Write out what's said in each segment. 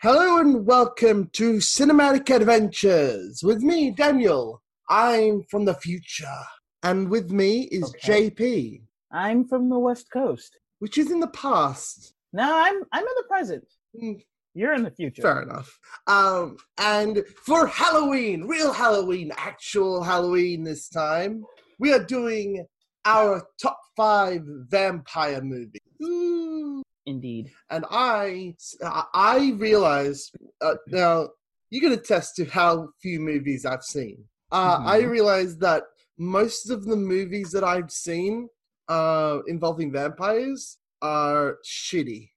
Hello and welcome to Cinematic Adventures with me, Daniel. I'm from the future, and with me is Okay. JP, I'm from the West Coast. which is in the past. No, I'm I'm in the present. Hmm. You're in the future. Fair enough. Um, and for Halloween, real Halloween, actual Halloween this time, we are doing our top five vampire movies. Ooh. Indeed. and I I realized uh, now you can attest to how few movies I've seen. Uh, I Mhm. realized that most of the movies that I've seen uh, involving vampires are shitty.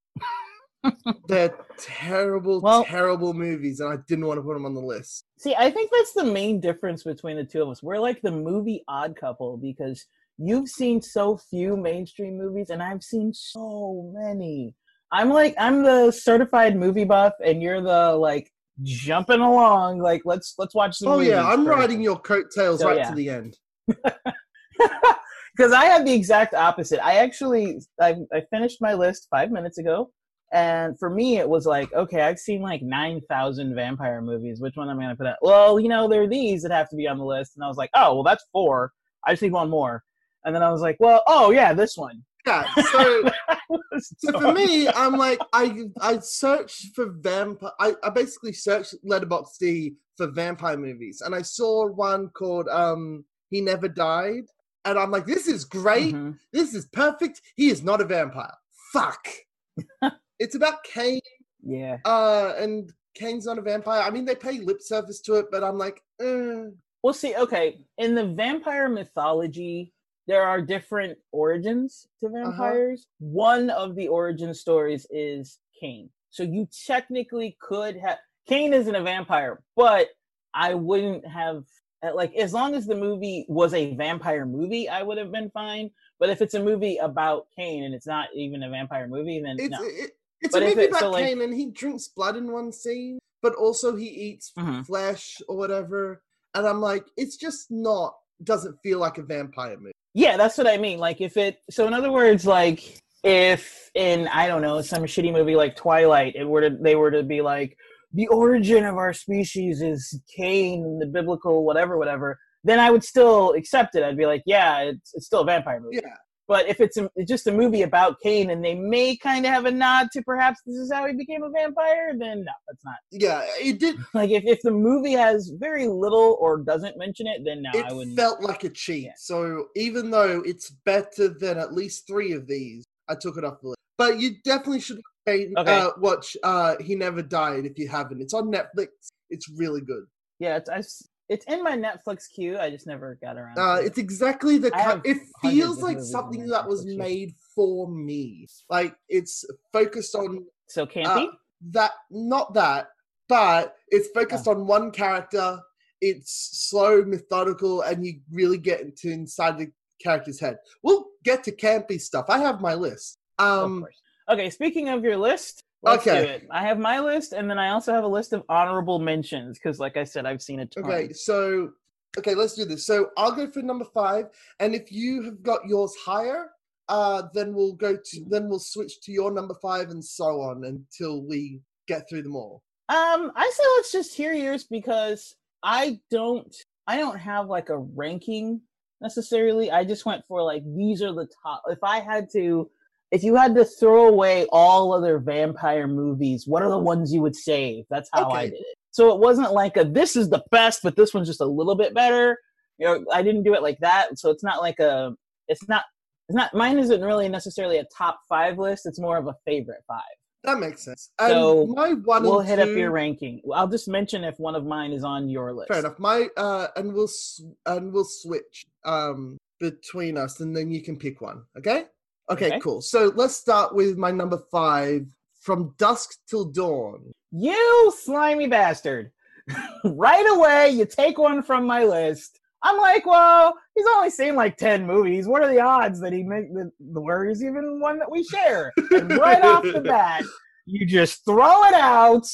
They're terrible, Well- terrible movies, and I didn't want to put them on the list. See, I think that's the main difference between the two of us. We're like the movie odd couple because you've seen so few mainstream movies and I've seen so many. I'm like I'm the certified movie buff and you're the like jumping along like let's let's watch some movies. Oh yeah, I'm first. riding your coattails So, right yeah. to the end. because I have the exact opposite. I actually I, I finished my list five minutes ago, and for me it was like, okay, I've seen like nine thousand vampire movies. Which one am I going to put out? Well, you know, there are these that have to be on the list, and I was like, oh, well, that's four. I just need one more, and then I was like, well, oh yeah, this one. Yeah, so So So- for me, I'm like I I searched for vampire. I, I basically searched Letterboxd for vampire movies, and I saw one called um He Never Died, and I'm like, this is great. Mhm. This is perfect. He is not a vampire. Fuck. it's about Cain, yeah. uh, and Cain's not a vampire. I mean, they pay lip service to it, but I'm like, eh. Well, see, okay, in the vampire mythology, there are different origins to Uh-huh. vampires. One of the origin stories is Cain. So you technically could have Cain isn't a vampire, but I wouldn't have uh, like as long as the movie was a vampire movie, I would have been fine. But if it's a movie about Cain and it's not even a vampire movie, then it's no. it, it's But a movie it- about so, like- Cain, and he drinks blood in one scene, but also he eats Mhm. flesh or whatever. And I'm like, it's just not doesn't feel like a vampire movie. Yeah, that's what I mean. Like if it so in other words, like if in I don't know, some shitty movie like Twilight, it were to they were to be like the origin of our species is Cain, the biblical whatever, whatever, then I would still accept it. I'd be like, yeah, it's it's still a vampire movie. Yeah. But if it's, a, it's just a movie about Cain and they may kind of have a nod to perhaps this is how he became a vampire, then no, that's not. Yeah, it did. Like if, if the movie has very little or doesn't mention it, then no, I wouldn't. felt like a cheat. Yeah. So even though it's better than at least three of these, I took it off the list. But you definitely should okay. Uh, watch uh, He Never Died if you haven't. It's on Netflix. It's really good. Yeah, it's I it's in my Netflix queue. I just never got around. Uh, to it. it's exactly the. It feels like something that was Netflix made for me. Like it's focused on so campy. uh, that, not that, but it's focused on one character. It's slow, methodical, and you really get into inside the character's head. We'll get to campy stuff. I have my list. Um. Okay, speaking of your list, let's Okay. do it. I have my list, and then I also have a list of honorable mentions because, like I said, I've seen a ton. okay, so okay, let's do this. So I'll go for number five, and if you have got yours higher, uh, then we'll go to then we'll switch to your number five and so on until we get through them all. Um, I say let's just hear yours because I don't, I don't have like a ranking necessarily. I just went for like these are the top. If I had to, if you had to throw away all other vampire movies, what are the ones you would save? That's how I did it. So it wasn't like a this is the best, but this one's just a little bit better. You know, I didn't do it like that. So it's not like a, it's not, it's not. Mine isn't really necessarily a top five list. It's more of a favorite five. That makes sense. And So, my one we'll hit up your ranking. I'll just mention if one of mine is on your list. Fair enough. My uh, and we'll and we'll switch um between us, and then you can pick one. Okay. Okay. Okay. Cool. So let's start with my number five. From dusk till dawn. You slimy bastard! right away, you take one from my list. I'm like, well, he's only seen like ten movies. What are the odds that he make the, the where he's even one that we share? And right off the bat, You just throw it out.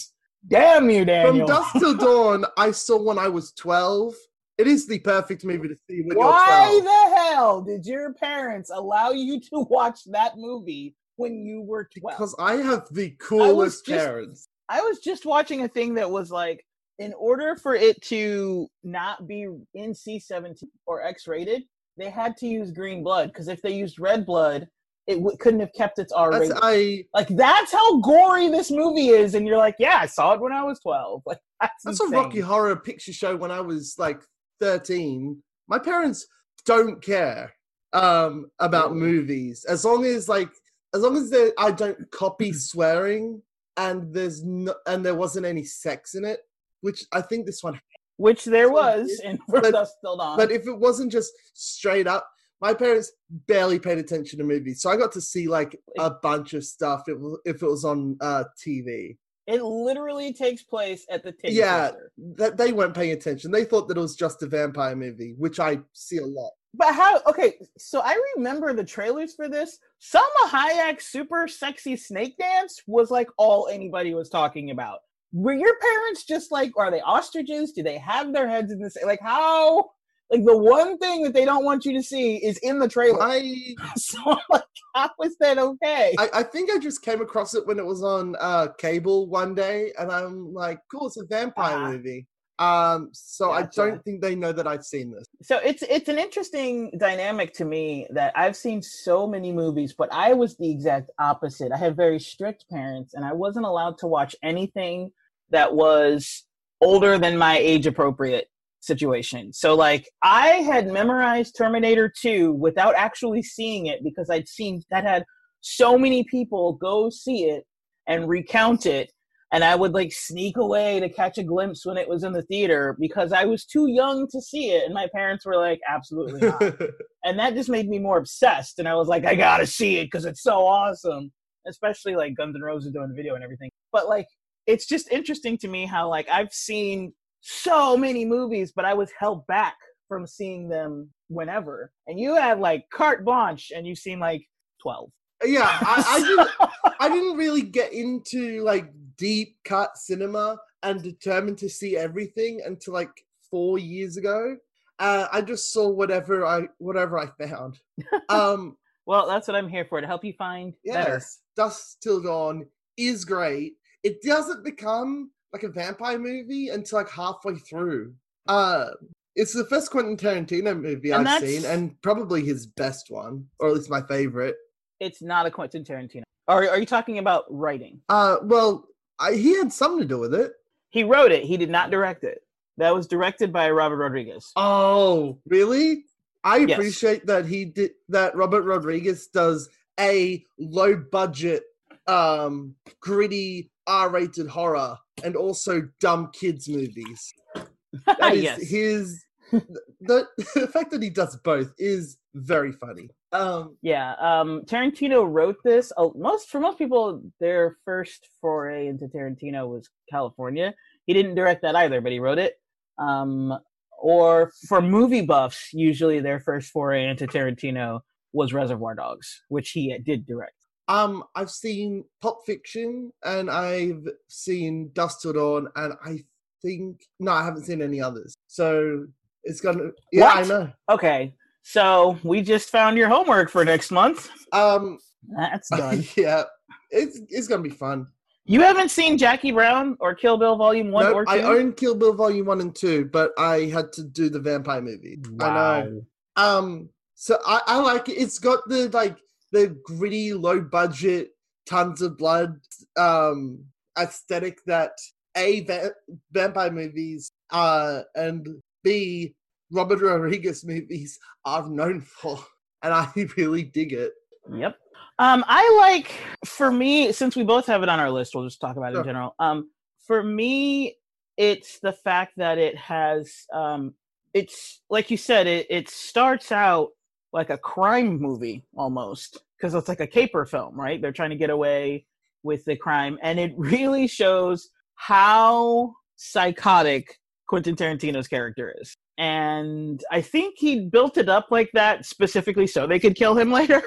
Damn you, Daniel. From Dusk Till Dawn, I saw when I was 12. It is the perfect movie to see when Why you're 12. the hell did your parents allow you to watch that movie when you were 12? Because I have the coolest just- parents. I was just watching a thing that was like, in order for it to not be NC 17 or X rated, they had to use green blood because if they used red blood, it w- couldn't have kept its R That's, rating. I, Like that's how gory this movie is, and you're like, yeah, I saw it when I was 12. Like that's, that's a. Rocky Horror Picture Show when I was like 13. My parents don't care um, about movies as long as like as long as they, I don't copy swearing and there's no, and there wasn't any sex in it, which I think this one Which there was and From but- Dusk Till Dawn. But if it wasn't just straight up, my parents barely paid attention to movies, so I got to see like a bunch of stuff. If if it was on uh, TV, it literally takes place at the Tig Yeah. That they weren't paying attention. They thought that it was just a vampire movie, which I see a lot. But how? Okay, so I remember the trailers for this. Salma Hayek's super sexy snake dance was like all anybody was talking about. Were your parents just like, are they ostriches? Do they have their heads in the this? Like, how? Like, the one thing that they don't want you to see is in the trailer. I, so, like, how is that okay? I I think I just came across it when it was on uh, cable one day, and I'm like, cool, it's a vampire Ah. movie. Um, so I don't think they know that I've seen this. so it's it's an interesting dynamic to me that I've seen so many movies, but I was the exact opposite. I had very strict parents, and I wasn't allowed to watch anything that was older than my age appropriate situation. So like I had memorized Terminator 2 without actually seeing it because I'd seen that had so many people go see it and recount it and I would like sneak away to catch a glimpse when it was in the theater because I was too young to see it and my parents were like absolutely not. and that just made me more obsessed and I was like I got to see it cuz it's so awesome. Especially like Guns N' Roses doing the video and everything. But like it's just interesting to me how like I've seen so many movies but I was held back from seeing them whenever. And you had like carte blanche and you've seen like 12. yeah, I, I didn't. I didn't really get into like deep cut cinema and determined to see everything until like four years ago. Uh, I just saw whatever I whatever I found. Um, well, that's what I'm here for to help you find better. yes, Dusk Till Dawn is great. It doesn't become like a vampire movie until like halfway through. Uh, it's the first Quentin Tarantino movie And I've seen, and probably his best one, or at least my favorite. It's not a Quentin Tarantino. Are are you talking about writing? Uh, well, I, he had something to do with it. He wrote it. He did not direct it. That was directed by Robert Rodriguez. Oh, really? I Yes. appreciate that he did that. Robert Rodriguez does a low budget, um, gritty R-rated horror and also dumb kids movies. That is yes. his. The, the fact that he does both is very funny. Um, Yeah, um, Tarantino wrote this. Uh, most for most people, their first foray into Tarantino was California. He didn't direct that either, but he wrote it. Um, or for movie buffs, usually their first foray into Tarantino was Reservoir Dogs, which he did direct. Um, I've seen Pulp Fiction and I've seen Dusk Till Dawn, and I think no, I haven't seen any others. So it's gonna. Yeah, I know. Okay, so we just found your homework for next month. Um, That's done. yeah, it's it's gonna be fun. you haven't seen Jackie Brown or Kill Bill Volume One No, or Two? I own Kill Bill Volume One and Two, but I had to do the vampire movie. I know. Um, so I, I like it. It's got the like the gritty, low budget, tons of blood um aesthetic that a va- vampire movies uh and b Robert Rodriguez movies are known for, and I really dig it. Yep. Um, I like for me, since we both have it on our list, we'll just talk about it Sure. in general. Um, for me, it's the fact that it has um it's like you said, it it starts out like a crime movie almost because it's like a caper film, right? They're trying to get away with the crime, and it really shows how psychotic Quentin Tarantino's character is. And I think he built it up like that specifically so they could kill him later.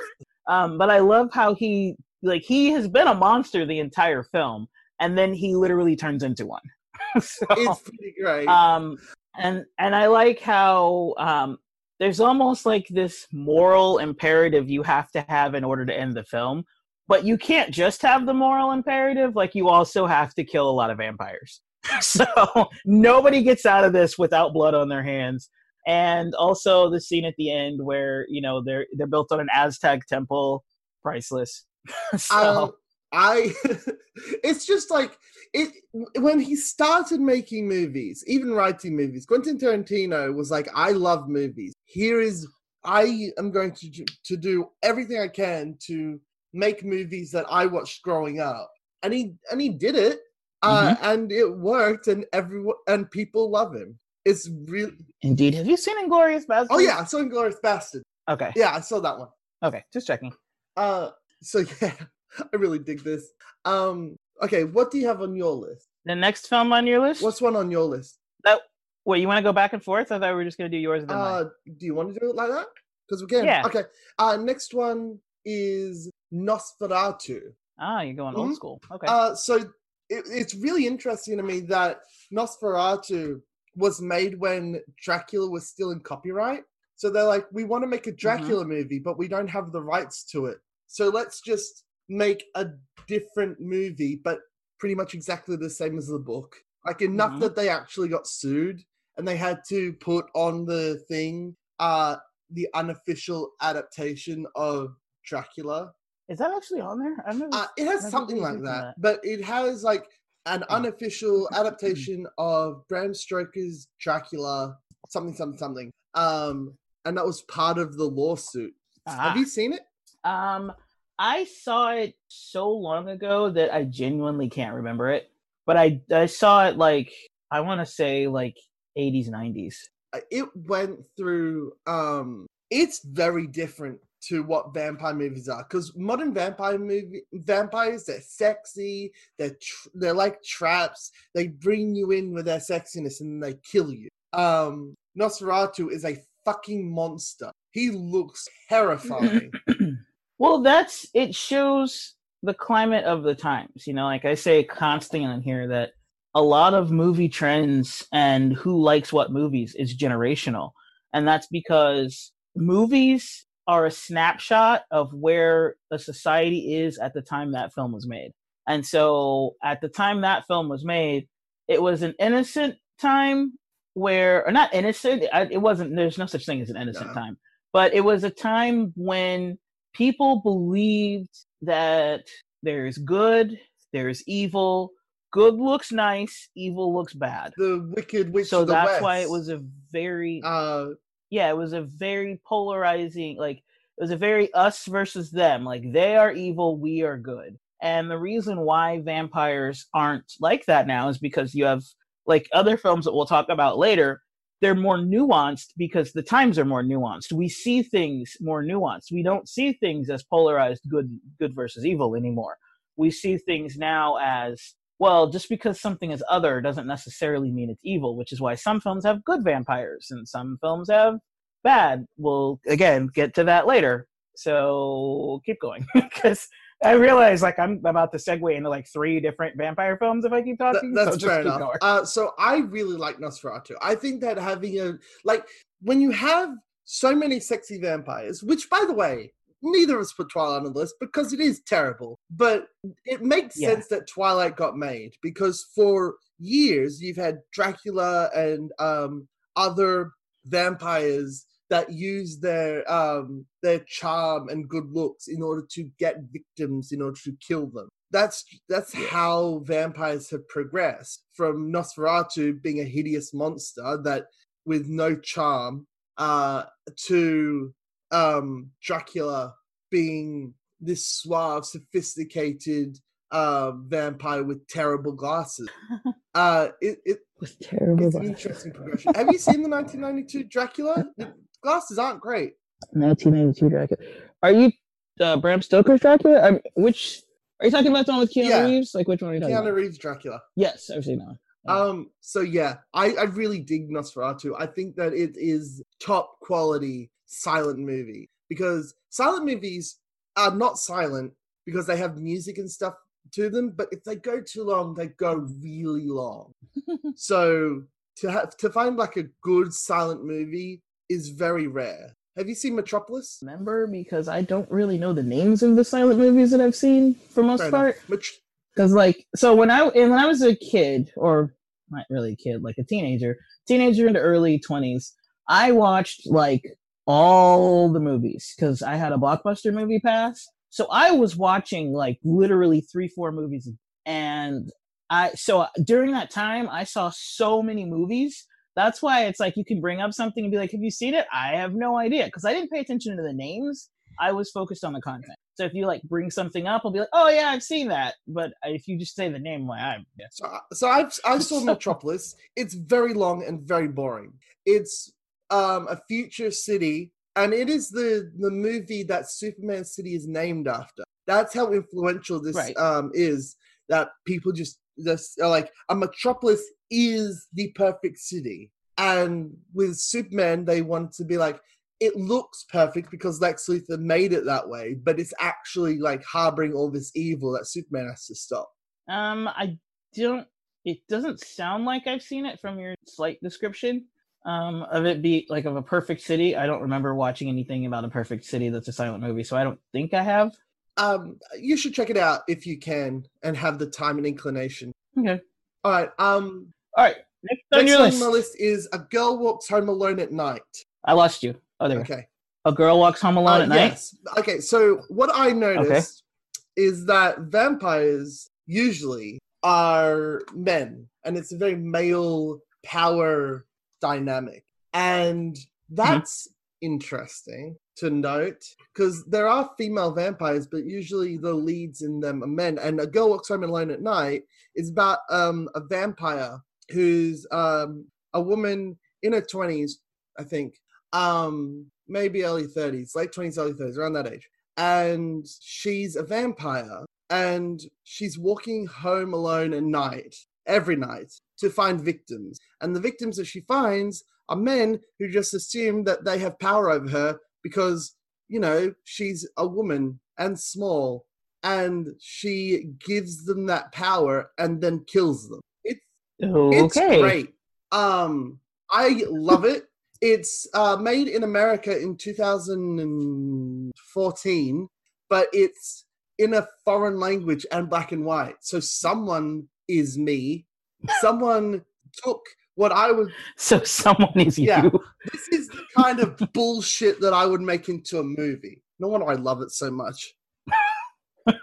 Um, but I love how he like he has been a monster the entire film, and then he literally turns into one. so, it's pretty great. um, and and I like how um, there's almost like this moral imperative you have to have in order to end the film, but you can't just have the moral imperative. Like you also have to kill a lot of vampires. so nobody gets out of this without blood on their hands. And also the scene at the end where you know they're they're built on an Aztec temple, priceless. so, I, it's just like it when he started making movies, even writing movies. Quentin Tarantino was like, "I love movies. Here is I am going to do- to do everything I can to make movies that I watched growing up," and he and he did it, uh, and it worked, and everyone and people love him. It's really indeed, have you seen Inglourious Basterds? oh yeah, I saw Inglourious Basterd. Okay. Yeah, I saw that one. Okay. Just checking. Uh, so yeah, I really dig this. Um, okay, what do you have on your list? The next film on your list? What's one on your list? that? Wait, you want to go back and forth? I thought we were just gonna do yours and then mine. Uh, do you want to do it like that? Because we can. Yeah. Okay. Uh, next one is Nosferatu. Ah, you're going old mhm. school. Okay. Uh, so it, it's really interesting to me that Nosferatu was made when Dracula was still in copyright. So they're like, we want to make a Mm-hmm. Dracula movie, but we don't have the rights to it. So let's just make a different movie, but pretty much exactly the same as the book. Like enough Mhm. that they actually got sued and they had to put on the thing uh the unofficial adaptation of Dracula. Is that actually on there? I've never. Uh, it has something like that, that. but it has like an Oh. unofficial adaptation of Bram Stoker's Dracula, something, something, something. Um, and that was part of the lawsuit. Ah. Have you seen it? Um, I saw it so long ago that I genuinely can't remember it. But I I saw it like I want to say like 80s 90s. Uh, It went through. Um, it's very different to what vampire movies are because modern vampire movie vampires they're sexy they're tr- they're like traps they bring you in with their sexiness and they kill you um nosferatu is a fucking monster he looks terrifying Well, that's it shows the climate of the times. You know, like I say constantly on here that a lot of movie trends and who likes what movies is generational. And that's because movies are a snapshot of where a society is at the time that film was made. And so at the time that film was made, it was an innocent time where, or not innocent, it wasn't, there's no such thing as an innocent No. time, but it was a time when people believed that there's good, there's evil. Good looks nice, evil looks bad. the wicked witch so that's why it was a very uh yeah, it was a very polarizing like it was a very us versus them. Like they are evil, we are good. And the reason why vampires aren't like that now is because you have like other films that we'll talk about later, they're more nuanced because the times are more nuanced. We see things more nuanced. We don't see things as polarized good good versus evil anymore. We see things now as well, just because something is other doesn't necessarily mean it's evil, which is why some films have good vampires and some films have bad. We'll again get to that later. So keep going because I realize like I'm about to segue into like three different vampire films if I keep Th- talking. that's so just fair enough. Uh, so I really like Nosferatu. I think that having a like when you have so many sexy vampires, which by the way, neither of us put Twilight on the list because it is terrible. But it makes Yeah. sense that Twilight got made because for years you've had Dracula and um, other vampires that use their um, their charm and good looks in order to get victims in order to kill them. That's that's Yeah. how vampires have progressed from Nosferatu being a hideous monster that with no charm uh, to um, Dracula being this suave, sophisticated uh, vampire with terrible glasses. Uh, it, it, was terrible. it's an interesting progression. Have you seen the 1992 Dracula? glasses aren't great. 1992 Dracula. Are you uh, Bram Stoker's Dracula? Um, which are you talking about the one with Keanu Yeah. Reeves? Like which one are you talking Keanu about? Reeves Dracula. Yes, I've seen that. Yeah. Um, so yeah, I, I really dig Nosferatu. I think that it is top quality silent movie because silent movies are not silent because they have music and stuff to them. But if they go too long, they go really long. so to have to find like a good silent movie is very rare. Have you seen Metropolis? Remember, because I don't really know the names of the silent movies that I've seen for most Fair part. Met- Because like, so when I and when I was a kid, or not really a kid, like a teenager, teenager into early twenties, I watched like all the movies because I had a blockbuster movie pass. So I was watching like literally three, four movies, and I so during that time I saw so many movies. That's why it's like you can bring up something and be like, "Have you seen it?" I have no idea because I didn't pay attention to the names. I was focused on the content. So if you like bring something up, I'll be like, "Oh yeah, I've seen that." But if you just say the name, I'm like, I yeah. So, I- so I've I saw Metropolis. It's very long and very boring. It's um, a future city, and it is the the movie that Superman City is named after. That's how influential this Right. um, is. That people just just are like a metropolis is the perfect city, and with Superman, they want to be like. It looks perfect because Lex Luthor made it that way, but it's actually like harboring all this evil that Superman has to stop. Um, I don't. It doesn't sound like I've seen it from your slight description. Um, of it be like of a perfect city. I don't remember watching anything about a perfect city that's a silent movie, so I don't think I have. um you should check it out if you can and have the time and inclination Okay. all right um All right. Next on next your on list. my list is a girl walks home alone at night I lost you. Oh, there. okay A girl walks home alone Uh, at night. yes okay so what i noticed is that vampires usually are men and it's a very male power dynamic and Mm-hmm. that's interesting to note because there are female vampires but usually the leads in them are men and a girl walks home alone at night is about um a vampire who's um a woman in her 20s i think um maybe early 30s late 20s early 30s around that age. And she's a vampire and she's walking home alone at night every night to find victims. And the victims that she finds are men who just assume that they have power over her because you know she's a woman and small and she gives them that power and then kills them it's it's great. Um, I love it. It's uh, made in America in 2014, but it's in a foreign language and black and white. So someone is me. Someone took what I would. So someone is you. Yeah. This is the kind of bullshit that I would make into a movie. No wonder I love it so much.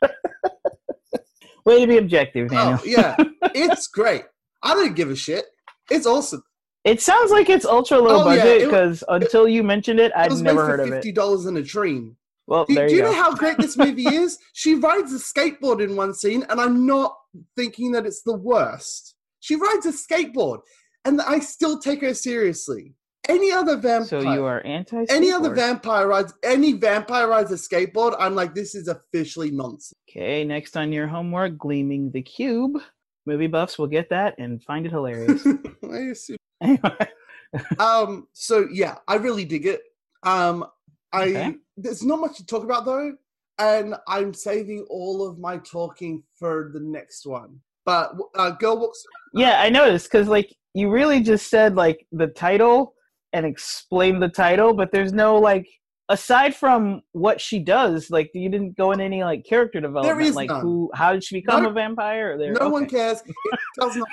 Way to be objective, Daniel. Oh yeah, it's great. I didn't give a shit. It's awesome. It sounds like it's ultra low Oh, budget it because until you mentioned it, It I'd was never heard of it. fifty dollars in a dream. Well, Do, there do you you know how great this movie is? She rides a skateboard in one scene, and I'm not thinking that it's the worst. She rides a skateboard, and I still take her seriously. Any other vampire, so you are anti. any other vampire rides, any vampire rides a skateboard, I'm like, this is officially nonsense. Okay, next on your homework, Gleaming the Cube. Movie buffs will get that and find it hilarious. I assume- Anyway, um, so yeah, I really dig it. Um, I Okay. there's not much to talk about though, and I'm saving all of my talking for the next one. But uh, Girl Walks yeah, I noticed because like you really just said like the title and explained the title, but there's no like aside from what she does, like you didn't go in any like character development, is like none. who, how did she become No- a vampire? There, No one cares. It does not.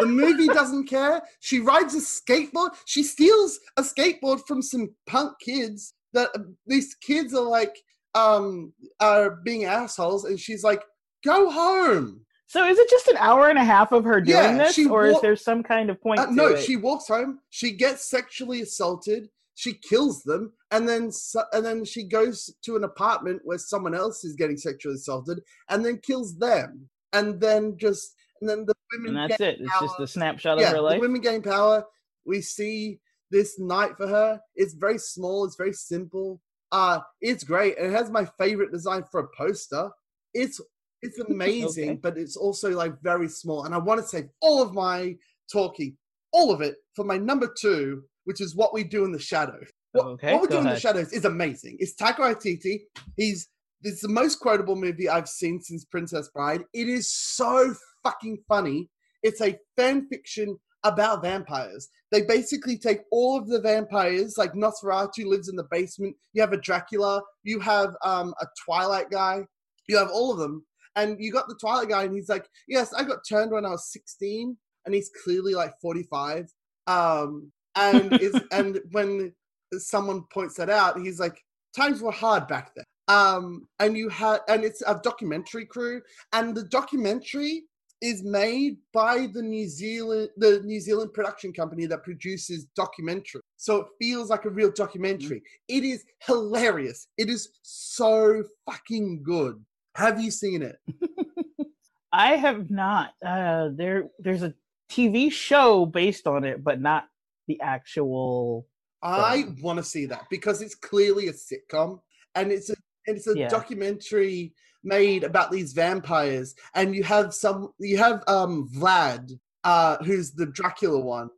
the movie doesn't care. She rides a skateboard. She steals a skateboard from some punk kids. That uh, these kids are like um are being assholes, and she's like, "Go home." So is it just an hour and a half of her doing Yeah, this, or is there some kind of point? Uh, no, it? she walks home. She gets sexually assaulted. She kills them, and then and then she goes to an apartment where someone else is getting sexually assaulted, and then kills them, and then just and then the women and that's it. It's just a snapshot yeah, of her the life. women gain power. We see this night for her. It's very small. It's very simple. Uh, it's great. And it has my favorite design for a poster. It's it's amazing, Okay. but it's also like very small. And I want to save all of my talking, all of it, for my number two, which is what we do in the shadows. What, Okay, what we do in the shadows is amazing. It's Taika Waititi. He's it's the most quotable movie I've seen since Princess Bride. It is so fucking funny. It's a fan fiction about vampires. They basically take all of the vampires, like Nosferatu lives in the basement. You have a Dracula. You have um, a Twilight guy. You have all of them, and you got the Twilight guy, and he's like, "Yes, I got turned when I was 16," and he's clearly like 45. Um, and is and when someone points that out, he's like, "Times were hard back then." Um, and you had, and it's a documentary crew, and the documentary is made by the New Zealand the New Zealand production company that produces documentary. So it feels like a real documentary. Mm-hmm. It is hilarious. It is so fucking good. Have you seen it? I have not. Uh there there's a TV show based on it, but not the actual I want to see that because it's clearly a sitcom and it's a it's a yeah. documentary made about these vampires, and you have some you have um Vlad, uh, who's the Dracula one,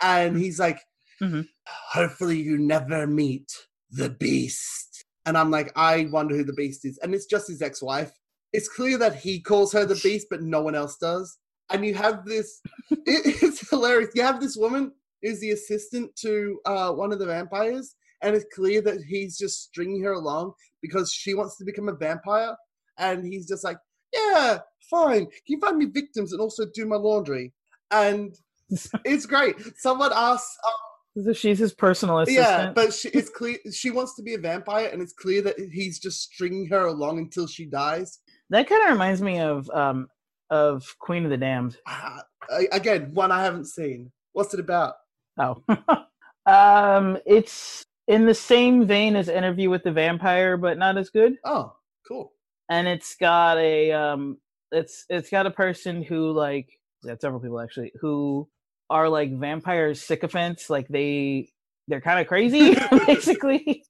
and he's like, mm-hmm. hopefully you never meet the beast. And I'm like, I wonder who the beast is. And it's just his ex-wife. It's clear that he calls her the beast, but no one else does. And you have this it, it's hilarious. You have this woman who's the assistant to uh, one of the vampires, and it's clear that he's just stringing her along because she wants to become a vampire and he's just like, yeah, fine. Can you find me victims and also do my laundry? And it's great. Someone asks. Um, she's his personal assistant. Yeah, but she, it's clear she wants to be a vampire, and it's clear that he's just stringing her along until she dies. That kind of reminds me of um of Queen of the Damned. Uh, again, one I haven't seen. What's it about? Oh, um, it's in the same vein as Interview with the Vampire, but not as good. Oh, cool. And it's got a um it's it's got a person who like yeah, several people actually who are like vampire sycophants. Like they they're kind of crazy basically.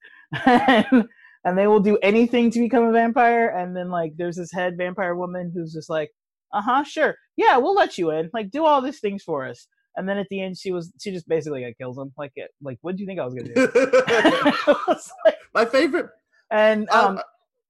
And, and they will do anything to become a vampire. And then like there's this head vampire woman who's just like uh-huh sure. Yeah we'll let you in. Like do all these things for us and then at the end she was she just basically like kills him like it like what do you think i was gonna do like, my favorite and um, um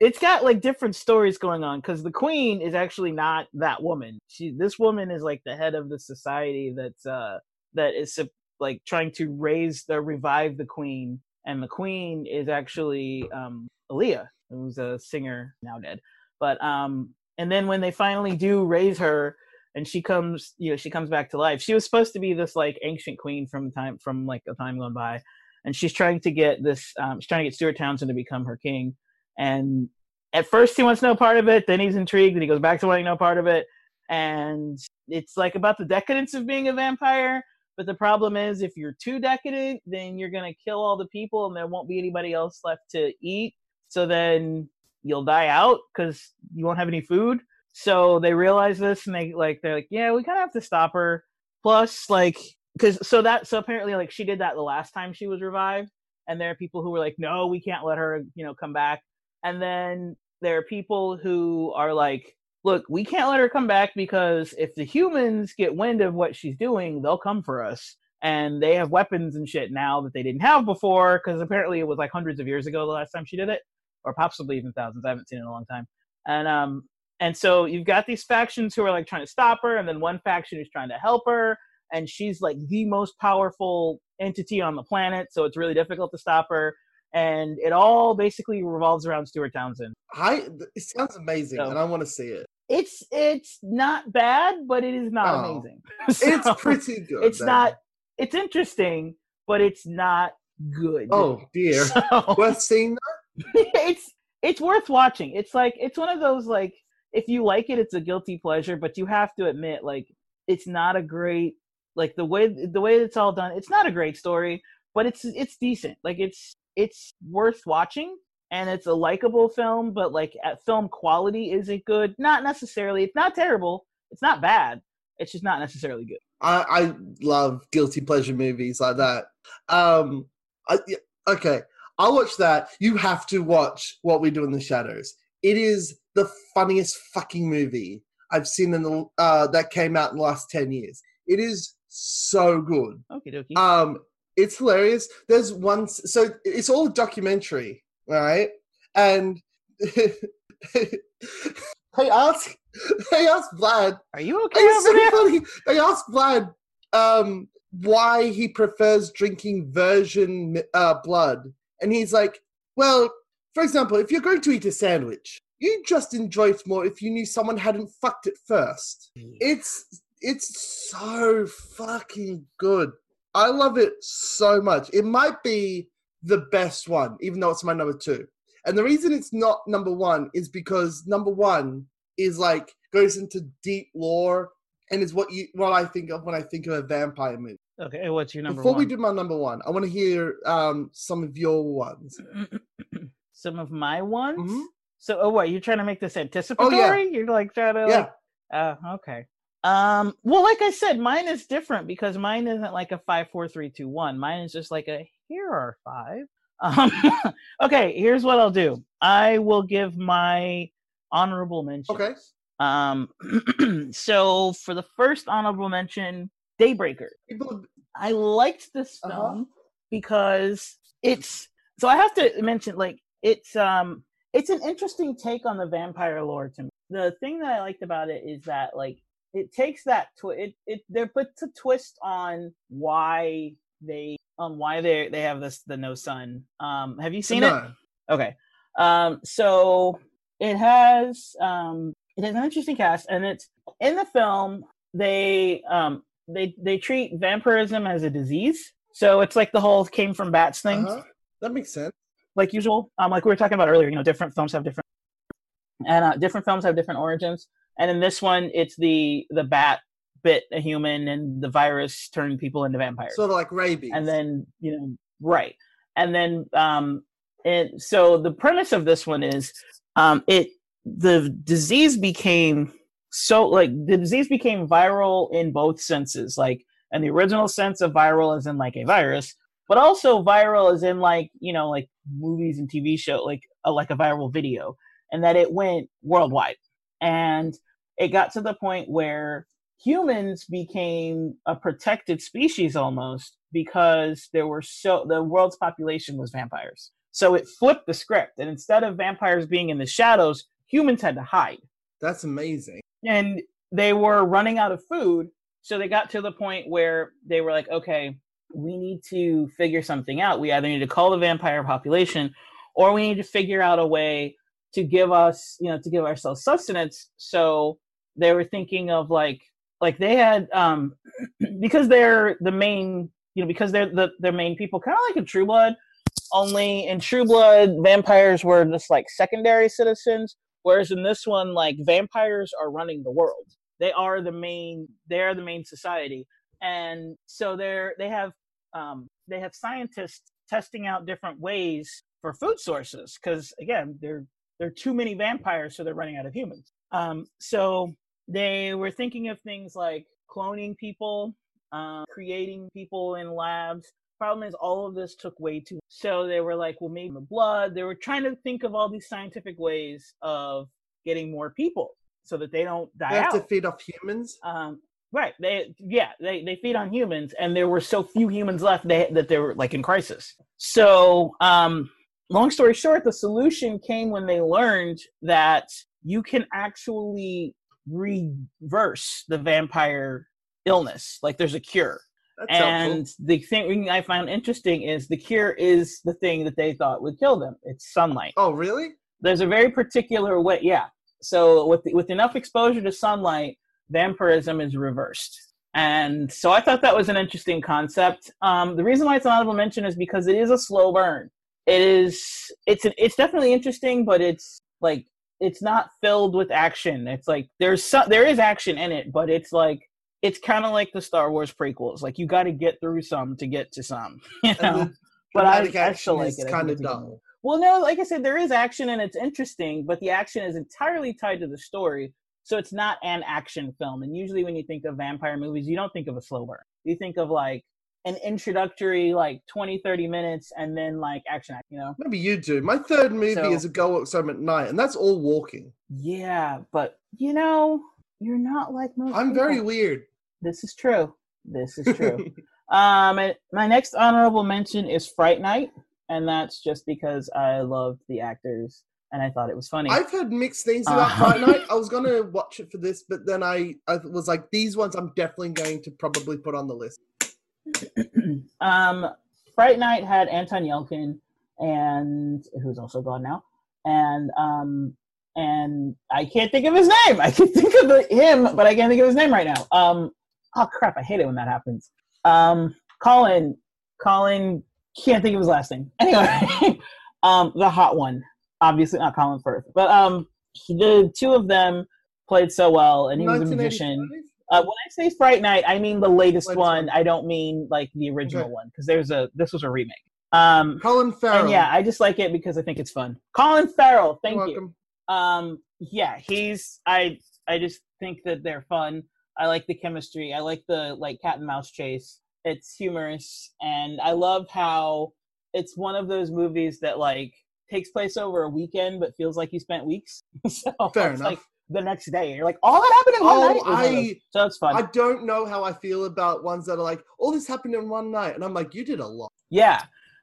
it's got like different stories going on because the queen is actually not that woman. She this woman is like the head of the society that's uh that is like trying to raise the revive the queen, and the queen is actually um Aaliyah, who's a singer now dead. But um and then when they finally do raise her and she comes you know she comes back to life. She was supposed to be this like ancient queen from time from like a time gone by and she's trying to get this um, she's trying to get stuart townsend to become her king and at first he wants no part of it then he's intrigued and he goes back to wanting no part of it and it's like about the decadence of being a vampire but the problem is if you're too decadent then you're going to kill all the people and there won't be anybody else left to eat so then you'll die out because you won't have any food so they realize this and they like they're like yeah we kind of have to stop her plus like because so that so apparently like she did that the last time she was revived and there are people who were like no we can't let her you know come back and then there are people who are like, look, we can't let her come back because if the humans get wind of what she's doing, they'll come for us. And they have weapons and shit now that they didn't have before because apparently it was like hundreds of years ago the last time she did it, or possibly even thousands. I haven't seen it in a long time. And um, and so you've got these factions who are like trying to stop her, and then one faction is trying to help her, and she's like the most powerful entity on the planet, so it's really difficult to stop her and it all basically revolves around Stuart Townsend. I it sounds amazing, so, and I want to see it. It's it's not bad, but it is not oh, amazing. so, it's pretty good. It's then. not. It's interesting, but it's not good. Oh dear, so, worth seeing. it's it's worth watching. It's like it's one of those like if you like it, it's a guilty pleasure, but you have to admit like it's not a great like the way the way it's all done. It's not a great story, but it's it's decent. Like it's it's worth watching and it's a likable film, but like at film quality, is it good? Not necessarily. It's not terrible. It's not bad. It's just not necessarily good. I, I love guilty pleasure movies like that. Um, I, okay, I'll watch that. You have to watch What We Do in the Shadows. It is the funniest fucking movie I've seen in the uh, that came out in the last ten years. It is so good. Okay, dokie. Um, it's hilarious. There's one, so it's all documentary, right? And they ask they ask Vlad. Are you okay It's over so there? funny. They ask Vlad um, why he prefers drinking virgin uh, blood, and he's like, "Well, for example, if you're going to eat a sandwich, you just enjoy it more if you knew someone hadn't fucked it first. It's it's so fucking good. I love it so much. It might be the best one, even though it's my number two. And the reason it's not number one is because number one is like goes into deep lore and is what you what I think of when I think of a vampire movie. Okay, what's your number Before one? we do my number one, I want to hear um, some of your ones. Some of my ones. Mhm. So, oh, what you're trying to make this anticipatory? You're like trying to, Yeah, like, uh, okay. Um, well, like I said, mine is different because mine isn't like a five, four, three, two, one. Mine is just like a here are five. Um, okay, here's what I'll do. I will give my honorable mention. Okay. Um, so for the first honorable mention, Daybreaker. I liked this Uh-huh. film because it's so I have to mention like it's um it's an interesting take on the vampire lore to me. The thing that I liked about it is that like it takes that twi- it it there puts a twist on why they on why they they have this the no sun. Um have you seen it? Okay. Um, so it has um, it has an interesting cast, and it's in the film. They um, they they treat vampirism as a disease. So it's like the whole came from bats thing, Uh-huh. That makes sense. Like usual. Um, like we were talking about earlier. You know, different films have different and uh, different films have different origins. And in this one, it's the the bat bit a human, and the virus turned people into vampires Sort of like rabies. and then you know right and then um and so the premise of this one is um it the disease became so like the disease became viral in both senses like and the original sense of viral as in like a virus but also viral as in like you know like movies and tv show like a, like a viral video and that it went worldwide. And it got to the point where humans became a protected species almost because there were so the world's population was vampires. So it flipped the script and instead of vampires being in the shadows humans had to hide. That's amazing. and they were running out of food so they got to the point where they were like okay we need to figure something out. We either need to call the vampire population or we need to figure out a way to give us you know to give ourselves sustenance. So they were thinking of like like they had um because they're the main you know because they're the their main people kind of like in true blood only in true blood vampires were just like secondary citizens whereas in this one like vampires are running the world. They are the main they are the main society. And so they're they have um they have scientists testing out different ways for food sources because again there there are too many vampires so they're running out of humans. Um so they were thinking of things like cloning people uh, creating people in labs. Problem is all of this took way too so they were like well maybe the blood. They were trying to think of all these scientific ways of getting more people so that they don't die They have out. to feed off humans. um, right they yeah they, they feed on humans and there were so few humans left they, that they were like in crisis so um, long story short the solution came when they learned that you can actually reverse the vampire illness like there's a cure That's and helpful. the thing I found interesting is the cure is the thing that they thought would kill them. It's sunlight. Oh, really? There's a very particular way, yeah. So with with enough exposure to sunlight, vampirism is reversed. And so I thought that was an interesting concept. Um, the reason why it's an honorable mention is because it is a slow burn. It is it's an, it's definitely interesting, but it's like it's not filled with action. It's like there's some, there is action in it, but it's like it's kind of like the Star Wars prequels. Like you got to get through some to get to some, you know. But I, still like it. Kind of it's a good dull. Well, no, like I said, there is action and it's interesting, but the action is entirely tied to the story. So it's not an action film. And usually when you think of vampire movies, you don't think of a slow burn. You think of like an introductory, like 20, 30 minutes, and then like action, you know? Maybe you do. My third movie So- is A Walks Home at Night, and that's all walking. Yeah, but you know, you're not like most I'm very weird. This is true. This is true. Um, my next honorable mention is Fright Night, and that's just because I love the actors and I thought it was funny. I've heard mixed things about Uh. Fright Night. I was gonna watch it for this, but then I, I was like, these ones I'm definitely going to probably put on the list. um, Fright Night had Anton Yelchin, and who's also gone now, and um, and I can't think of his name. I can think of the, him, but I can't think of his name right now. Um, oh crap! I hate it when that happens. Um, Colin, Colin, can't think of his last name. Anyway, um, the hot one, obviously not Colin Firth, but um, the two of them played so well, and he was a magician. Uh, when I say Fright Night, I mean the latest, one. I don't mean like the original Okay. one because there's a this was a remake. Um, Colin Farrell. and yeah, I just like it because I think it's fun. Colin Farrell, thank You're you. Um, yeah, he's I I just think that they're fun. I like the chemistry. I like the like cat and mouse chase. It's humorous, and I love how it's one of those movies that like takes place over a weekend, but feels like you spent weeks. so Fair it's enough. like the next day. You're like, all that happened in one Oh, night. It was one of those. I- so it's fun. I don't know how I feel about ones that are like, all this happened in one night, and I'm like, you did a lot. Yeah.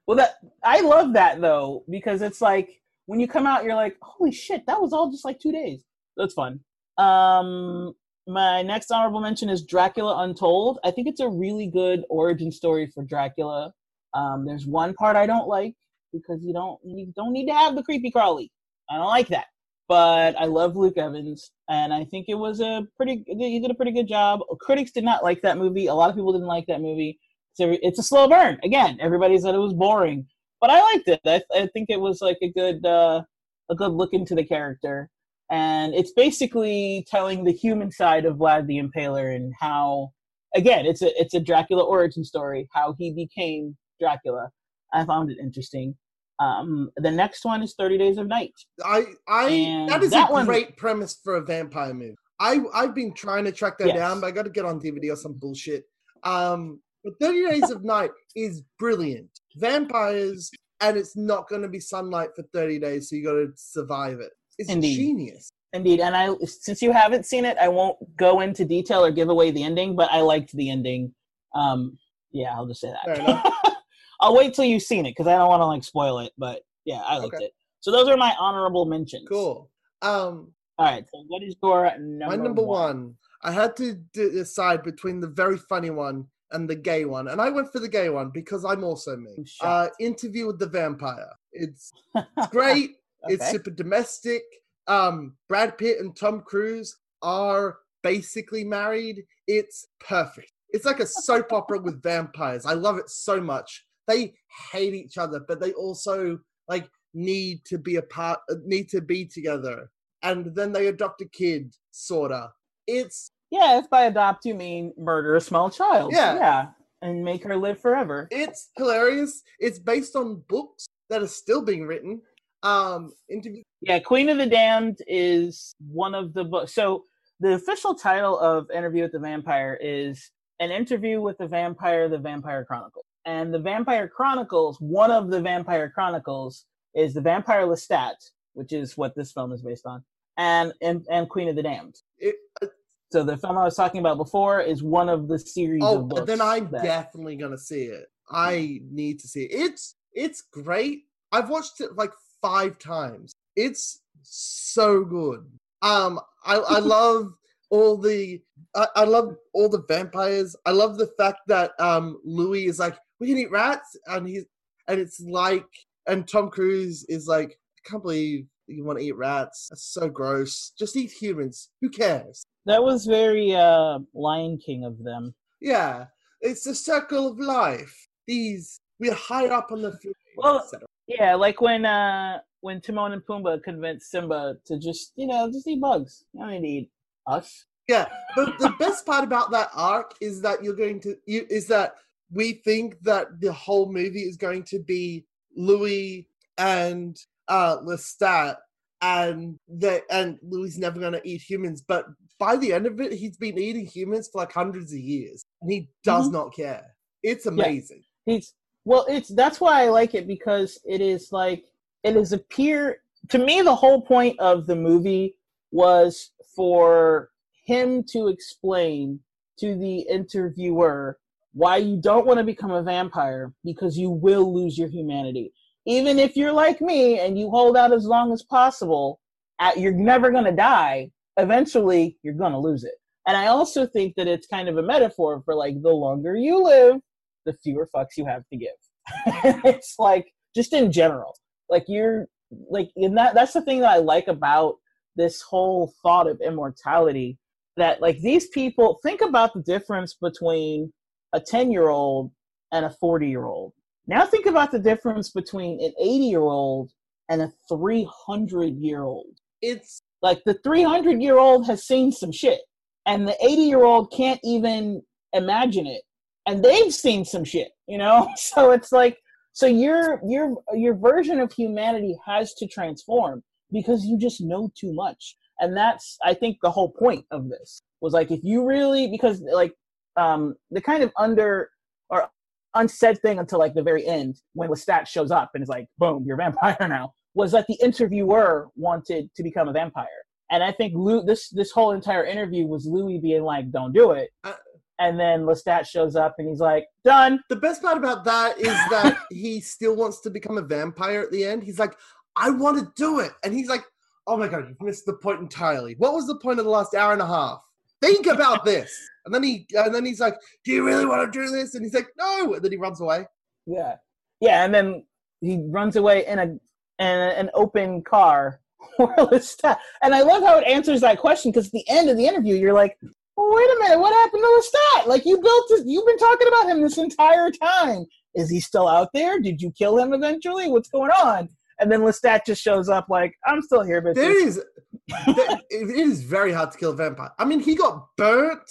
Well, that I love that though because it's like when you come out, you're like, holy shit, that was all just like two days. That's fun. Um, my next honorable mention is Dracula Untold. I think it's a really good origin story for Dracula. Um, there's one part I don't like because you don't you don't need to have the creepy crawly. I don't like that. But I love Luke Evans, and I think it was a pretty. He did a pretty good job. Critics did not like that movie. A lot of people didn't like that movie. So it's a slow burn. Again, everybody said it was boring, but I liked it. I, I think it was like a good uh, a good look into the character, and it's basically telling the human side of Vlad the Impaler and how, again, it's a it's a Dracula origin story, how he became Dracula. I found it interesting. Um, the next one is Thirty Days of Night. I, I, And that is that a one- great premise for a vampire movie. I, I've been trying to track that Yes. down, but I got to get on DVD or some bullshit. Um, but Thirty Days of Night is brilliant. Vampires, and it's not going to be sunlight for thirty days, so you got to survive it. It's Indeed. genius. Indeed, and I since you haven't seen it, I won't go into detail or give away the ending, but I liked the ending. Um, yeah, I'll just say Fair that. I'll wait till you've seen it because I don't want to like spoil it. But yeah, I liked Okay. it. So those are my honorable mentions. Cool. Um, All right. So what is your number? my number one? one, I had to d- decide between the very funny one and the gay one, and I went for the gay one because I'm also me. I'm Uh. Interview with the Vampire. It's it's great. It's super domestic. Um, Brad Pitt and Tom Cruise are basically married. It's perfect. It's like a soap opera with vampires. I love it so much. They hate each other, but they also like need to be a part, uh, need to be together. And then they adopt a kid, sorta. It's Yeah, if by adopt you mean murder a small child. Yeah. Yeah. And make her live forever. it's hilarious. It's based on books that are still being written. Um, interview. Yeah, Queen of the Damned is one of the books. So the official title of Interview with the Vampire is An Interview with the Vampire, the Vampire Chronicle. And the Vampire Chronicles, one of the Vampire Chronicles is the Vampire Lestat, which is what this film is based on, and and, and Queen of the Damned. It, So the film I was talking about before is one of the series Oh, of books. then I'm that- definitely gonna see it. I need to see it. It's it's great. I've watched it like five times. It's so good. Um, I I love all the I, I love all the vampires. I love the fact that um Louis is like we can eat rats, and he's and it's like and Tom Cruise is like I can't believe you want to eat rats. That's so gross. Just eat humans. Who cares? That was very uh, Lion King of them. Yeah, it's the circle of life. These we're high up on the food. Well. Yeah, like when uh when Timon and Pumbaa convinced Simba to just you know just eat bugs. You don't need to eat us. yeah, but the best part about that arc is that you're going to you is that we think that the whole movie is going to be Louis and uh Lestat and the and Louis never going to eat humans, but by the end of it, he's been eating humans for like hundreds of years, and he does Mhm. not care. It's amazing. He's well, it's that's why I like it because it is like it is a peer. To me, the whole point of the movie was for him to explain to the interviewer why you don't want to become a vampire because you will lose your humanity. even if you're like me and you hold out as long as possible, you're never going to die. Eventually, you're going to lose it. And I also think that it's kind of a metaphor for like the longer you live, the fewer fucks you have to give. it's like just in general, like you're like in that that's the thing that I like about this whole thought of immortality that like these people think about the difference between a 10 year old and a 40 year old now think about the difference between an 80 year old and a 300 year old it's like the 300 year old has seen some shit and the 80 year old can't even imagine it and they've seen some shit you know? So it's like so your your your version of humanity has to transform because you just know too much. And that's i think the whole point of this was like if you really because like um the kind of under or unsaid thing until like the very end when lestat shows up and is like boom you're a vampire now was that the interviewer wanted to become a vampire and i think Lou, this this whole entire interview was louis being like don't do it uh, and then Lestat shows up and he's like, "Done." The best part about that is that he still wants to become a vampire at the end. He's like, "I want to do it," and he's like, "Oh my god, you've missed the point entirely. What was the point of the last hour and a half? Think about this." And then he and then he's like, "Do you really want to do this?" And he's like, "No," and then he runs away. Yeah, yeah, and then he runs away in a in an open car. and I love how it answers that question because at the end of the interview, you're like, well, wait a minute, what happened to Lestat? Like you built this, you've been talking about him this entire time. Is he still out there? Did you kill him eventually? What's going on? And then Lestat just shows up like, I'm still here, but there is it is very hard to kill a vampire. I mean, he got burnt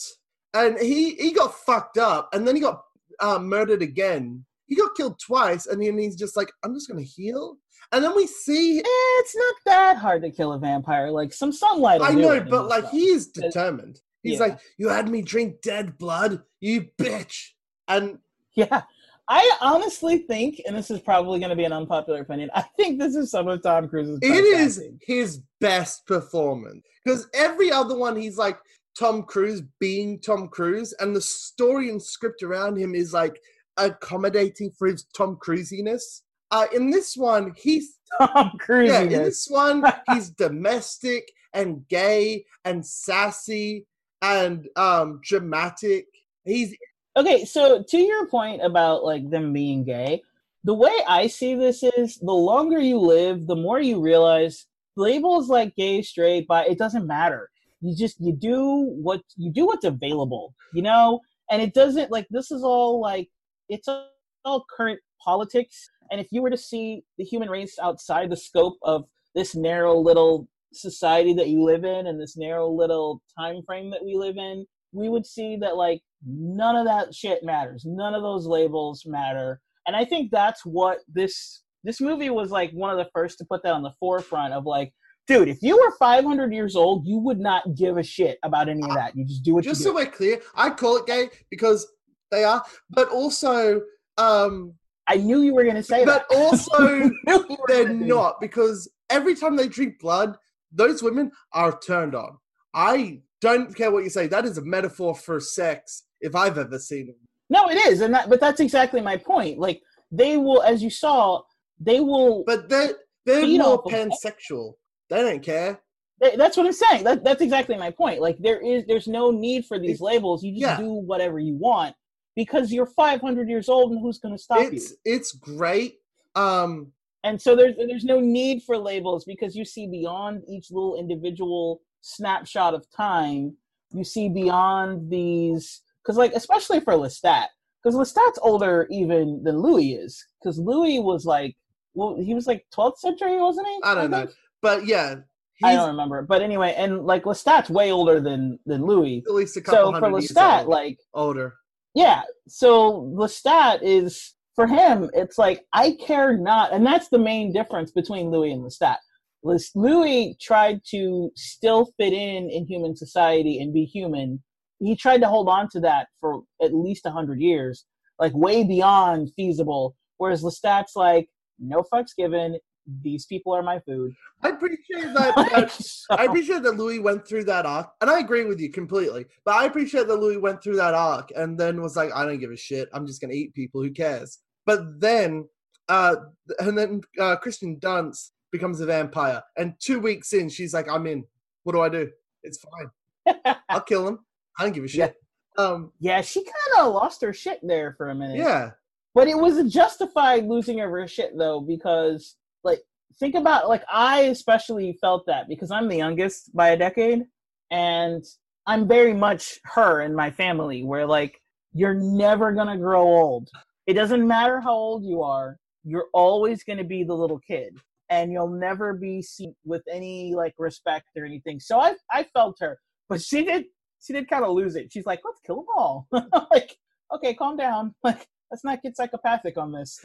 and he he got fucked up, and then he got uh, murdered again. He got killed twice, and then he's just like, I'm just gonna heal. And then we see eh, it's not that hard to kill a vampire. Like some sunlight. I know, but like stuff. he is determined. He's yeah. like, "You had me drink dead blood, you bitch." And yeah, I honestly think, and this is probably going to be an unpopular opinion, I think this is some of Tom Cruise's. It is acting. his best performance because every other one, he's like Tom Cruise being Tom Cruise, and the story and script around him is like accommodating for his Tom Cruisiness. Uh, in this one, he's Tom Cruise. Yeah, in this one, he's domestic and gay and sassy and um dramatic. He's okay. So to your point about like them being gay, the way I see this is the longer you live, the more you realize labels like gay, straight, but it doesn't matter. You just you do what you do what's available, you know, and it doesn't like this is all like it's all current politics. And if you were to see the human race outside the scope of this narrow little society that you live in and this narrow little time frame that we live in, we would see that like none of that shit matters. None of those labels matter. And I think that's what this this movie was like one of the first to put that on the forefront of like dude, if you were 500 years old, you would not give a shit about any of that. You just do what you want. just so we're clear, I call it gay because they are, but also um I knew you were going to say but that. But also they're not because every time they drink blood, those women are turned on. I don't care what you say. That is a metaphor for sex if I've ever seen it. No, it is, and that, but that's exactly my point. Like they will, as you saw, they will. But they're they're more pansexual. They don't care. They, that's what I'm saying. That, that's exactly my point. Like there is, there's no need for these labels. You just yeah. do whatever you want because you're 500 years old, and who's going to stop it's, you? It's great. Um, and so there's there's no need for labels because you see beyond each little individual snapshot of time. You see beyond these because like especially for Lestat because Lestat's older even than Louis is because Louis was like well he was like 12th century wasn't he? I don't I know, but yeah. I don't remember, but anyway, and like Lestat's way older than than Louis. At least a couple so for Lestat, like older. Yeah, so Lestat is for him, it's like I care not, and that's the main difference between Louis and Lestat. Louis tried to still fit in in human society and be human. He tried to hold on to that for at least a hundred years, like way beyond feasible. Whereas Lestat's like, no fucks given. These people are my food. I appreciate that. that so, I appreciate that Louis went through that arc, and I agree with you completely. But I appreciate that Louis went through that arc and then was like, I don't give a shit. I'm just gonna eat people. Who cares? But then uh, and then uh, Kristen Dunst becomes a vampire, and two weeks in, she's like, "I'm in. What do I do? It's fine. I'll kill him. I don't give a shit." Um, yeah, she kind of lost her shit there for a minute. yeah, But it was a justified losing of her shit though, because like think about like I especially felt that because I'm the youngest by a decade, and I'm very much her in my family, where like you're never gonna grow old. It doesn't matter how old you are, you're always gonna be the little kid, and you'll never be seen with any like respect or anything. So I I felt her, but she did she did kind of lose it. She's like, let's kill them all. like, okay, calm down. Like, let's not get psychopathic on this.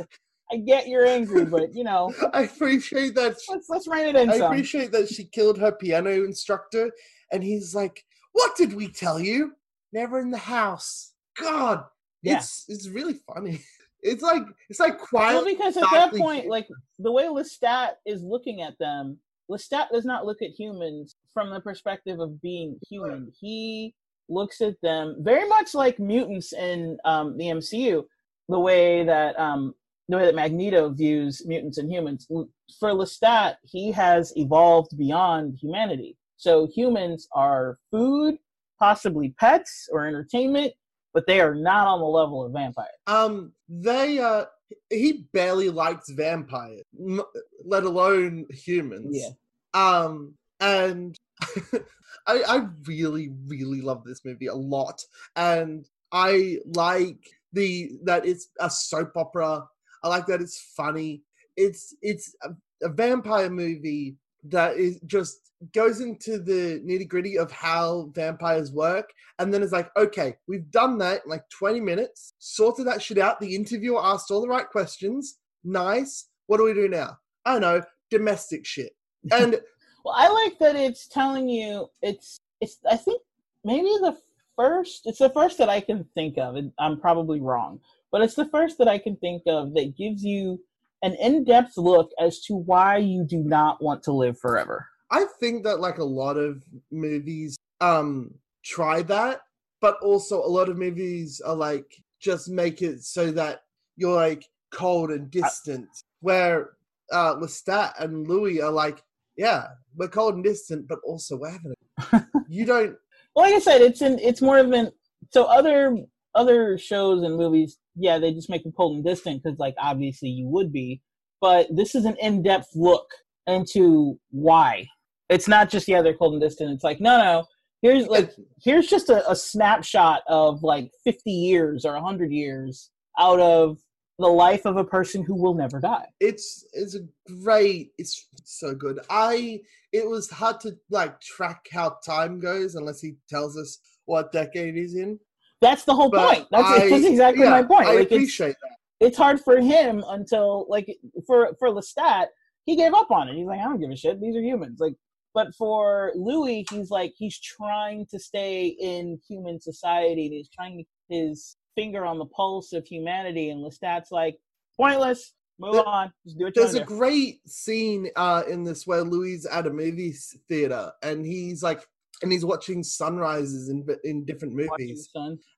I get you're angry, but you know, I appreciate that. let's let's rein it in I some. appreciate that she killed her piano instructor, and he's like, "What did we tell you? Never in the house." God, Yeah. it's it's really funny. It's like it's like quiet. well, because at that point, like the way Lestat is looking at them, Lestat does not look at humans from the perspective of being human. He looks at them very much like mutants in um, the MCU, the way that um, the way that Magneto views mutants and humans. For Lestat, he has evolved beyond humanity. So humans are food, possibly pets or entertainment, but they are not on the level of vampires. um, they uh, he barely likes vampires, m- let alone humans. Yeah. Um, and I I really really love this movie a lot, and I like the that it's a soap opera. I like that it's funny. It's it's a, a vampire movie that is just goes into the nitty gritty of how vampires work, and then it's like, okay, we've done that in like twenty minutes, sorted that shit out. The interviewer asked all the right questions. Nice. What do we do now? I don't know, domestic shit. And Well, I like that it's telling you it's it's. I think maybe the first. It's the first that I can think of, and I'm probably wrong, but it's the first that I can think of that gives you an in-depth look as to why you do not want to live forever. I think that like a lot of movies um try that, but also a lot of movies are like just make it so that you're like cold and distant. Where uh Lestat and Louis are like, yeah, we're cold and distant, but also we're having it. you don't Well, like I said, it's in. It's more of an. So other other shows and movies, yeah, they just make them cold and distant because, like, obviously you would be. But this is an in-depth look into why. It's not just yeah, they're cold and distant. It's like no, no. Here's like here's just a, a snapshot of like 50 years or 100 years out of the life of a person who will never die. it's it's a great it's so good i it was hard to like track how time goes unless he tells us what decade he's in That's the whole But point. That's, I- that's exactly yeah, my point. i like it's, appreciate that it's hard for him until like for for Lestat, he gave up on it. He's like, I don't give a shit. These are humans. Like, but for Louis, he's like he's trying to stay in human society. And he's trying to his finger on the pulse of humanity. And Lestat's like, pointless. Move There- on. Just do you there's a great scene uh in this where louis at a movie theater and he's like and he's watching sunrises in in different movies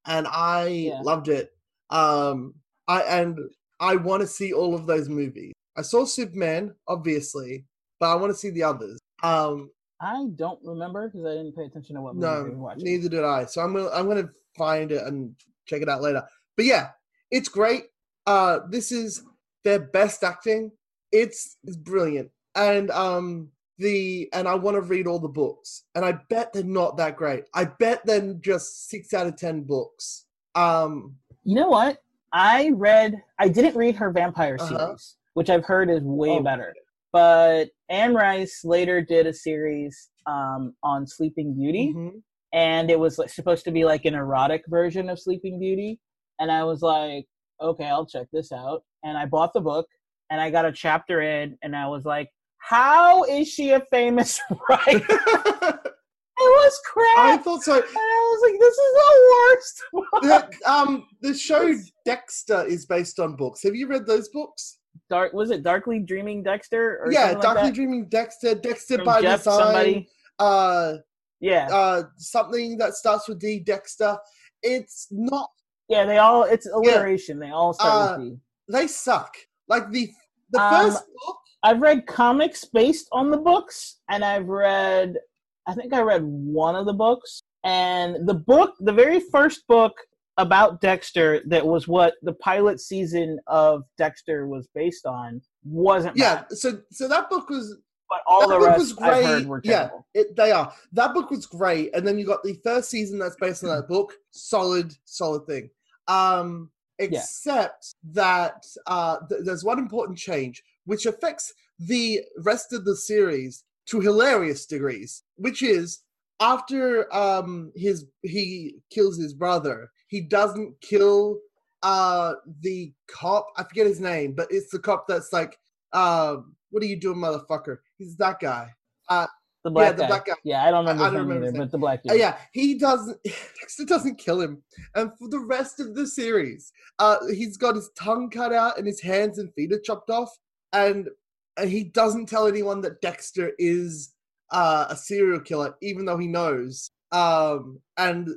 and i Yeah. loved it um i and i want to see all of those movies i saw superman obviously but i want to see the others um I don't remember because I didn't pay attention to what movie No, we were watching. neither did I. So I'm gonna I'm gonna find it and check it out later. But yeah, it's great. Uh, this is their best acting. It's it's brilliant, and um the and I want to read all the books, and I bet they're not that great. I bet they're just six out of ten books. Um, You know what? I read. I didn't read her vampire Uh-huh. series, which I've heard is way Oh. better. But Anne Rice later did a series um, on Sleeping Beauty, mhm. And it was like, supposed to be like an erotic version of Sleeping Beauty. And I was like, okay, I'll check this out. And I bought the book, and I got a chapter in, and I was like, how is she a famous writer? it was crap. I thought so. and I was like, this is the worst. book. The, um, the show Dexter is based on books. Have you read those books? Dark was it Darkly Dreaming Dexter or yeah, like Darkly that? Dreaming Dexter, Dexter From by Jeff Design. somebody. Uh, Yeah, uh something that starts with D Dexter. It's not yeah. They all it's alliteration. They all start Uh, with D. they suck. Like the the Um, first book. I've read comics based on the books, and I've read, I think I read one of the books. And the book, the very first book about Dexter, that was what the pilot season of Dexter was based on, wasn't Yeah, bad. so so that book was But all that the rest was I've great. heard were Yeah. it, they are. That book was great, and then you got the first season that's based on that book. Solid, solid thing. Um, except that uh, th- there's one important change which affects the rest of the series to hilarious degrees, which is after um his he kills his brother, he doesn't kill uh the cop. I forget his name, but it's the cop that's like, uh, what are you doing, motherfucker? He's that guy. The black the guy. black guy. Yeah, I don't I- remember I his don't remember either, but the black dude. Uh, yeah, he doesn't. Dexter doesn't kill him, and for the rest of the series, uh, he's got his tongue cut out and his hands and feet are chopped off, and, and he doesn't tell anyone that Dexter is uh, a serial killer, even though he knows. Um, and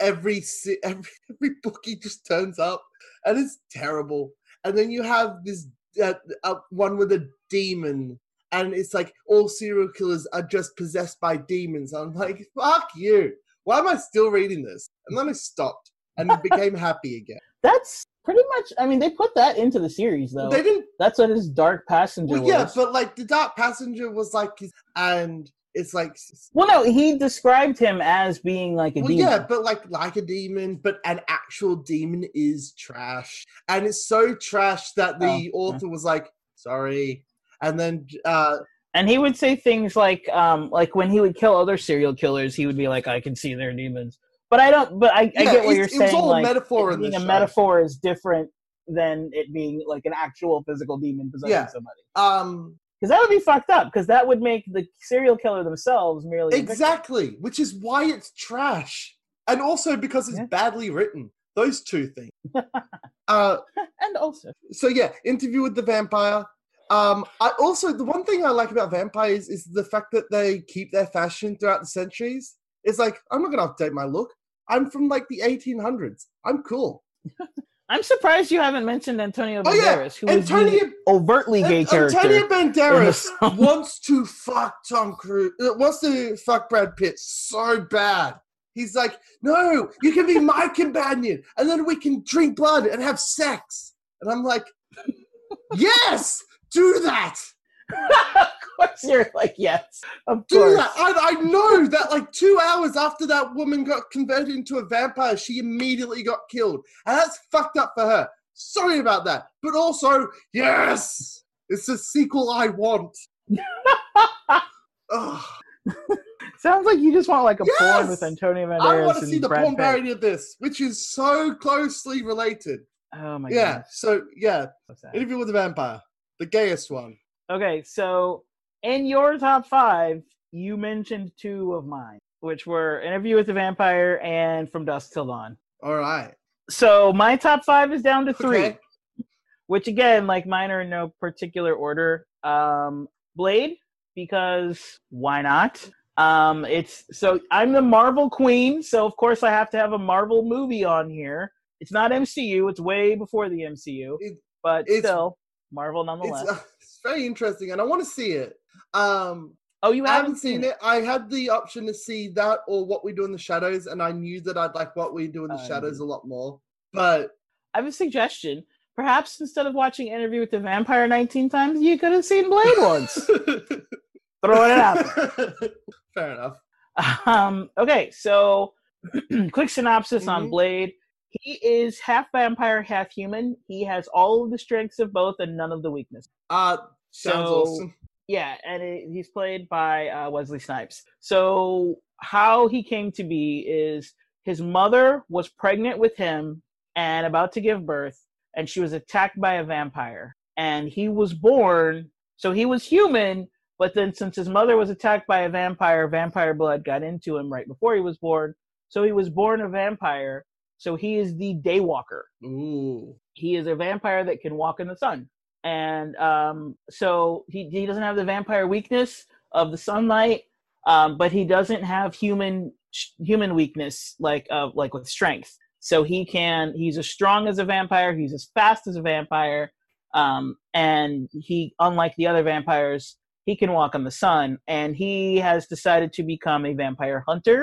every se- every every book he just turns up, and it's terrible. And then you have this uh, uh, one with a demon and it's like all serial killers are just possessed by demons. I'm like, fuck you. Why am I still reading this? And then I stopped and became happy again. That's pretty much. I mean, they put that into the series though. They didn't. That's what his Dark Passenger Well, yeah, was. but like the Dark Passenger was like, and it's like, well, no, he described him as being like a well, demon. yeah, but like like a demon, but an actual demon is trash, and it's so trash that the Oh, author was like, sorry, and then uh, And he would say things like, um, like when he would kill other serial killers, he would be like, "I can see they're demons." But I don't. But I, I get what you're it was saying. all a like, metaphor in being this a show. metaphor is different than it being like an actual physical demon possessing Yeah. somebody. um, Because that would be fucked up. Because that would make the serial killer themselves merely a. Exactly, which is why it's trash, and also because it's Yeah. badly written. Those two things. uh, And also, so yeah, interview with the vampire. Um, I also the one thing I like about vampires is the fact that they keep their fashion throughout the centuries. It's like I'm not gonna update my look. I'm from like the 1800s. I'm cool. I'm surprised you haven't mentioned Antonio Oh yeah, Banderas, who is the Antonio overtly gay An- character. Antonio Banderas wants to fuck Tom Cruise. uh, Wants to fuck Brad Pitt so bad. He's like, no, you can be my companion, and then we can drink blood and have sex. And I'm like, yes, do that. of course, you're like, yes, of Do course. that. I, I know that like two hours after that woman got converted into a vampire, she immediately got killed. And that's fucked up for her. Sorry about that. But also, yes, it's the sequel I want. Sounds like you just want like a porn with Antonio Banderas I want to see the Brad porn Pitt. parody of this, which is so closely related. Oh my yeah. goodness. So yeah, interview with the vampire, the gayest one. Okay, so in your top five, you mentioned two of mine, which were Interview with the Vampire and From Dusk Till Dawn. All right. So my top five is down to three, Okay. which again, like mine are in no particular order. Um, Blade, because why not? Um, it's so I'm the Marvel queen, so of course I have to have a Marvel movie on here. It's not MCU; it's way before the MCU, It- but it's- still Marvel It's, nonetheless. uh, it's very interesting, and I want to see it. Um, oh, you haven't, haven't seen it. I had the option to see that or What We Do in the Shadows, and I knew that I'd like What We Do in the Uh, Shadows a lot more. But I have a suggestion. Perhaps instead of watching Interview with the Vampire 19 times, you could have seen Blade once. Throwing it out. Fair enough. Um, okay, so quick synopsis on Mhm. Blade. He is half vampire, half human. He has all of the strengths of both and none of the weakness. Uh, sounds So- awesome. Yeah, and it, he's played by uh, Wesley Snipes. So how he came to be is his mother was pregnant with him and about to give birth, and she was attacked by a vampire. And he was born, so he was human, but then since his mother was attacked by a vampire, vampire blood got into him right before he was born. So he was born a vampire. So he is the daywalker Ooh. he is a vampire that can walk in the sun and um, so he, he doesn't have the vampire weakness of the sunlight um, but he doesn't have human human weakness like uh, like with strength so he can he's as strong as a vampire he's as fast as a vampire Um, and he, unlike the other vampires, he can walk on the sun, and he has decided to become a vampire hunter.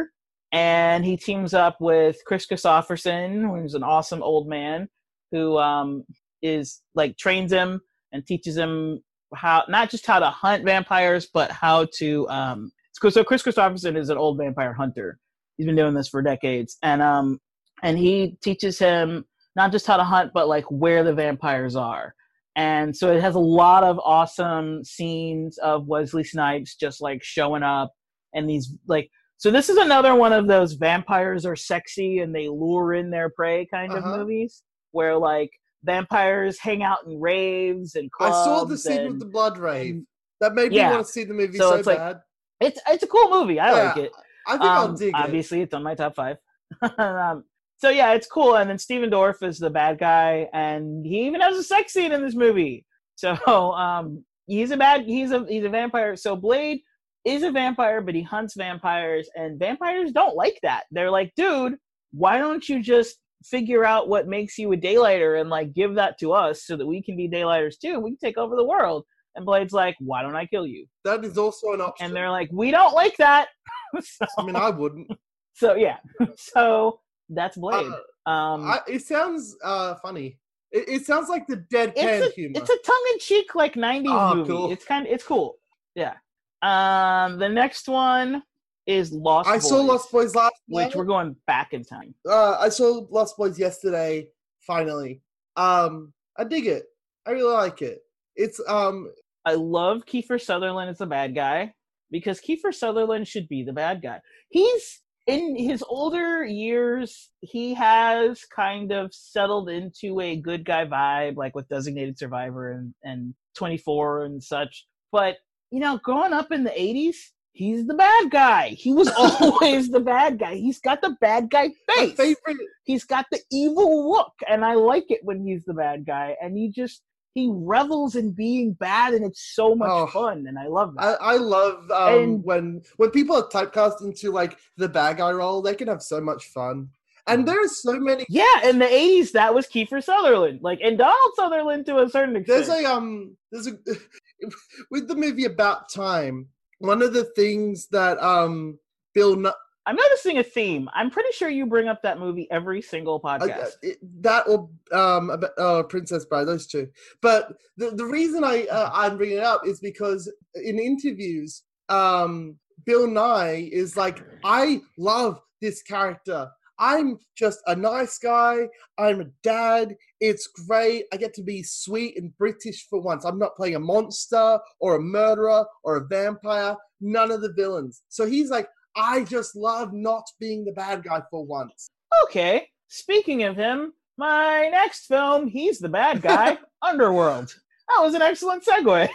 And he teams up with Kris Kristofferson, who's an awesome old man who um, is like trains him and teaches him how not just how to hunt vampires, but how to. Um, so Kris Kristofferson is an old vampire hunter. He's been doing this for decades, and um, and he teaches him not just how to hunt, but like where the vampires are. And so it has a lot of awesome scenes of Wesley Snipes just like showing up and these like so this is another one of those vampires are sexy and they lure in their prey kind Uh-huh. of movies where like vampires hang out in raves and clubs. I saw the scene and- with the blood rave. That made me want to see the movie So so, it's like- bad. It's it's a cool movie. I like it. I think I'll Um, dig it. obviously, it's on my top five. um, so yeah, it's cool. And then Stephen Dorff is the bad guy, and he even has a sex scene in this movie. So um, he's a bad. He's a he's a vampire. So Blade is a vampire, but he hunts vampires, and vampires don't like that. They're like, dude, why don't you just figure out what makes you a daylighter and like give that to us so that we can be daylighters too. We can take over the world. And Blade's like, why don't I kill you? That is also an option. And they're like, we don't like that. so, I mean, I wouldn't. so yeah, so that's Blade. Uh, um, I, it sounds uh, funny. It, it sounds like the deadpan it's a humor. it's a tongue in cheek like '90s Oh, movie. cool. It's kind of it's cool. Yeah. Um, the next one is Lost. Boys. I Boys, saw Lost Boys last which night. we're going back in time. Uh, I saw Lost Boys yesterday. Finally, um, I dig it. I really like it. It's um, I love Kiefer Sutherland as the bad guy because Kiefer Sutherland should be the bad guy. He's in his older years, he has kind of settled into a good guy vibe, like with Designated Survivor and, and 24 and such. But, you know, growing up in the 80s, he's the bad guy. He was always the bad guy. He's got the bad guy my face favorite. he's got the evil look and i like it when he's the bad guy and he just he revels in being bad and it's so much Oh, fun and i love I, that I love um, And- when when people are typecast into like the bad guy role. They can have so much fun, and there are so many. yeah in the 80s that was kiefer sutherland like and donald sutherland to a certain extent There's a um, there's a with the movie About Time. One of the things that um Bill Nu- i'm noticing a theme i'm pretty sure you bring up that movie every single I- podcast it, that or um about, uh, Princess Bride, those two. But the the reason I uh, I'm bringing it up is because in interviews, um, Bill Nighy is like, I love this character. I'm just a nice guy. I'm a dad. It's great. I get to be sweet and British for once. I'm not playing a monster or a murderer or a vampire. None of the villains. So he's like, I just love not being the bad guy for once. okay speaking of him my next film he's the bad guy underworld that was an excellent segue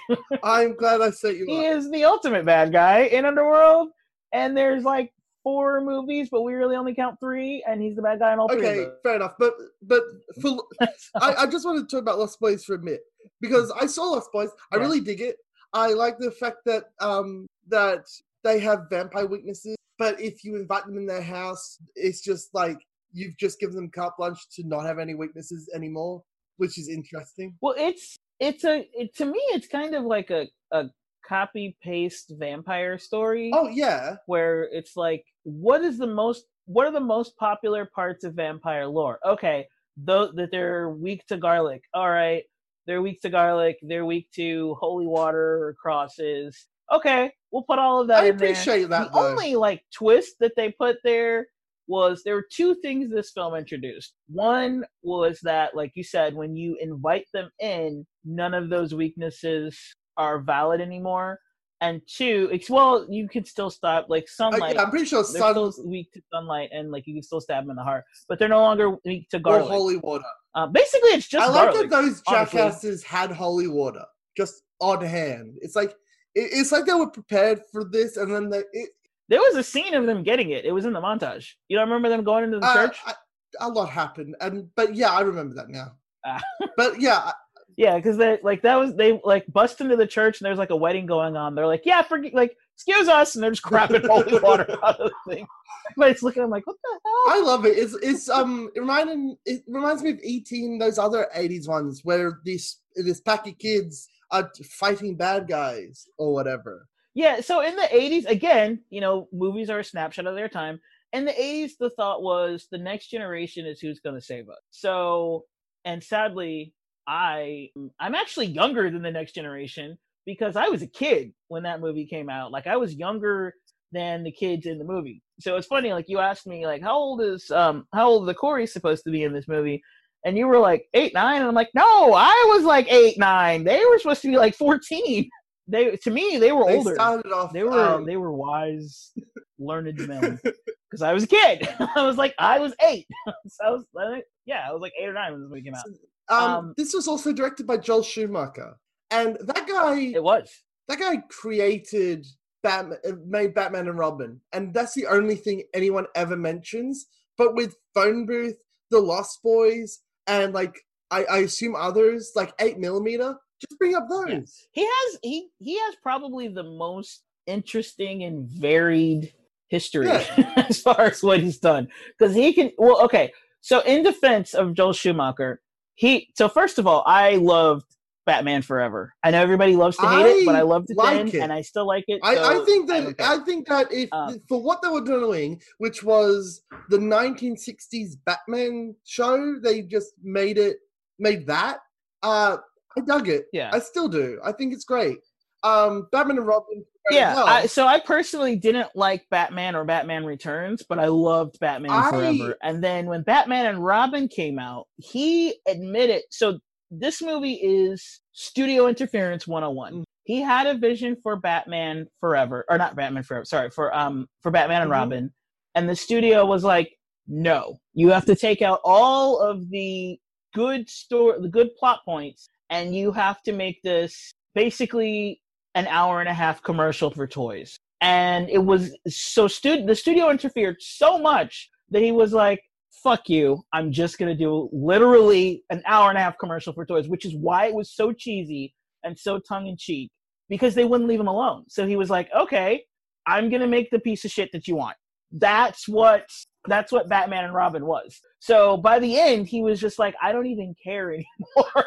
I'm glad I set you he up. is the ultimate bad guy in Underworld, and there's like four movies, but we really only count three, and he's the bad guy in all three. Okay, fair enough. But but for. I, I just want to talk about Lost Boys for a minute because I saw Lost Boys. I Yeah. really dig it. I like the fact that um that they have vampire weaknesses, but if you invite them in their house, it's just like you've just given them carte blanche to not have any weaknesses anymore, which is interesting. well, it's it's a it, to me, it's kind of like a a copy paste vampire story Oh yeah, where it's like, what is the most what are the most popular parts of vampire lore? Okay, though that they're weak to garlic. All right, they're weak to garlic. They're weak to holy water or crosses. Okay, we'll put all of that I in there. appreciate that the though. only like twist that they put there was there were two things this film introduced. One was that, like you said, when you invite them in, none of those weaknesses are valid anymore. And two, it's well, you could still stop like I, sunlight. yeah, I'm pretty sure they're sun still weak to sunlight, and like you can still stab them in the heart, but they're no longer weak to garlic. or holy water. uh, basically, it's just I like garlic. that those honestly. jackasses had holy water just on hand. It's like it, it's like they were prepared for this, and then they. It, There was a scene of them getting it. It was in the montage. You don't remember them going into the uh, church? I- a lot happened, and but yeah, I remember that now. Ah. but yeah, I- Yeah, because they like that was they like bust into the church and there's like a wedding going on. They're like, yeah, forget like excuse us, and they're just crapping holy water out of the thing. Everybody's looking. I'm like, what the hell? I love it. It's it's um it reminding it reminds me of E.T. those other '80s ones where this this pack of kids are fighting bad guys or whatever. Yeah. So in the 80s, again, you know, movies are a snapshot of their time. In the 80s, the thought was the next generation is who's going to save us. So, and sadly, I I'm actually younger than the next generation because I was a kid when that movie came out. Like I was younger than the kids in the movie. So it's funny, like you asked me, like, how old is um how old the Corey supposed to be in this movie? And you were like eight, nine, and I'm like, no, I was like eight, nine. They were supposed to be like fourteen. They to me, they were They older. off. They were um, they were wise, learned men. Because I was a kid. I was like I was eight. so I was I think, yeah, I was like eight or nine when this movie came out. Um, um, this was also directed by Joel Schumacher, and that guy It was. that guy created Batman, uh, made Batman and Robin, and that's the only thing anyone ever mentions. But with Phone Booth, The Lost Boys, and like I, I assume others like Eight Millimeter, just bring up those. Yeah. He has he he has probably the most interesting and varied history as far as what he's done because he can well okay so in defense of joel schumacher he so first of all i loved batman forever i know everybody loves to hate it but I i loved it like then it. and i still like it I, so I think that okay. I think that if Um, for what they were doing, which was the 1960s Batman show, they just made it made that. Uh, I dug it. yeah I still do. I think it's great. Um, Batman and Robin. yeah. I, so i personally didn't like batman or batman returns but i loved batman I- forever and then when batman and robin came out he admitted so this movie is studio interference 101 Mm. he had a vision for batman forever or not batman forever sorry for um for batman and Mhm. robin and the studio was like no you have to take out all of the good story the good plot points and you have to make this basically an hour and a half commercial for toys. And it was so stu- the studio interfered so much that he was like, fuck you, I'm just gonna do literally an hour and a half commercial for toys, which is why it was so cheesy and so tongue in cheek, because they wouldn't leave him alone. So he was like, Okay, I'm gonna make the piece of shit that you want. That's what that's what Batman and Robin was. So by the end, he was just like, I don't even care anymore.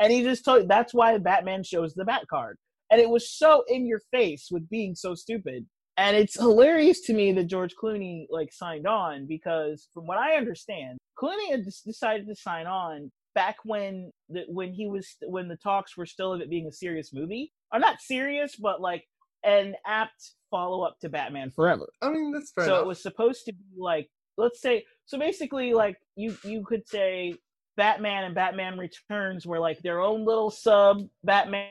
and he just told that's why Batman shows the Bat card and it was so in your face with being so stupid. And it's hilarious to me that george clooney like signed on because from what i understand clooney had decided to sign on back when the when he was when the talks were still of it being a serious movie. Or not serious but like an apt follow-up to batman forever. I mean, that's fair so enough. it was supposed to be like let's say so basically like you you could say batman and batman returns were like their own little sub batman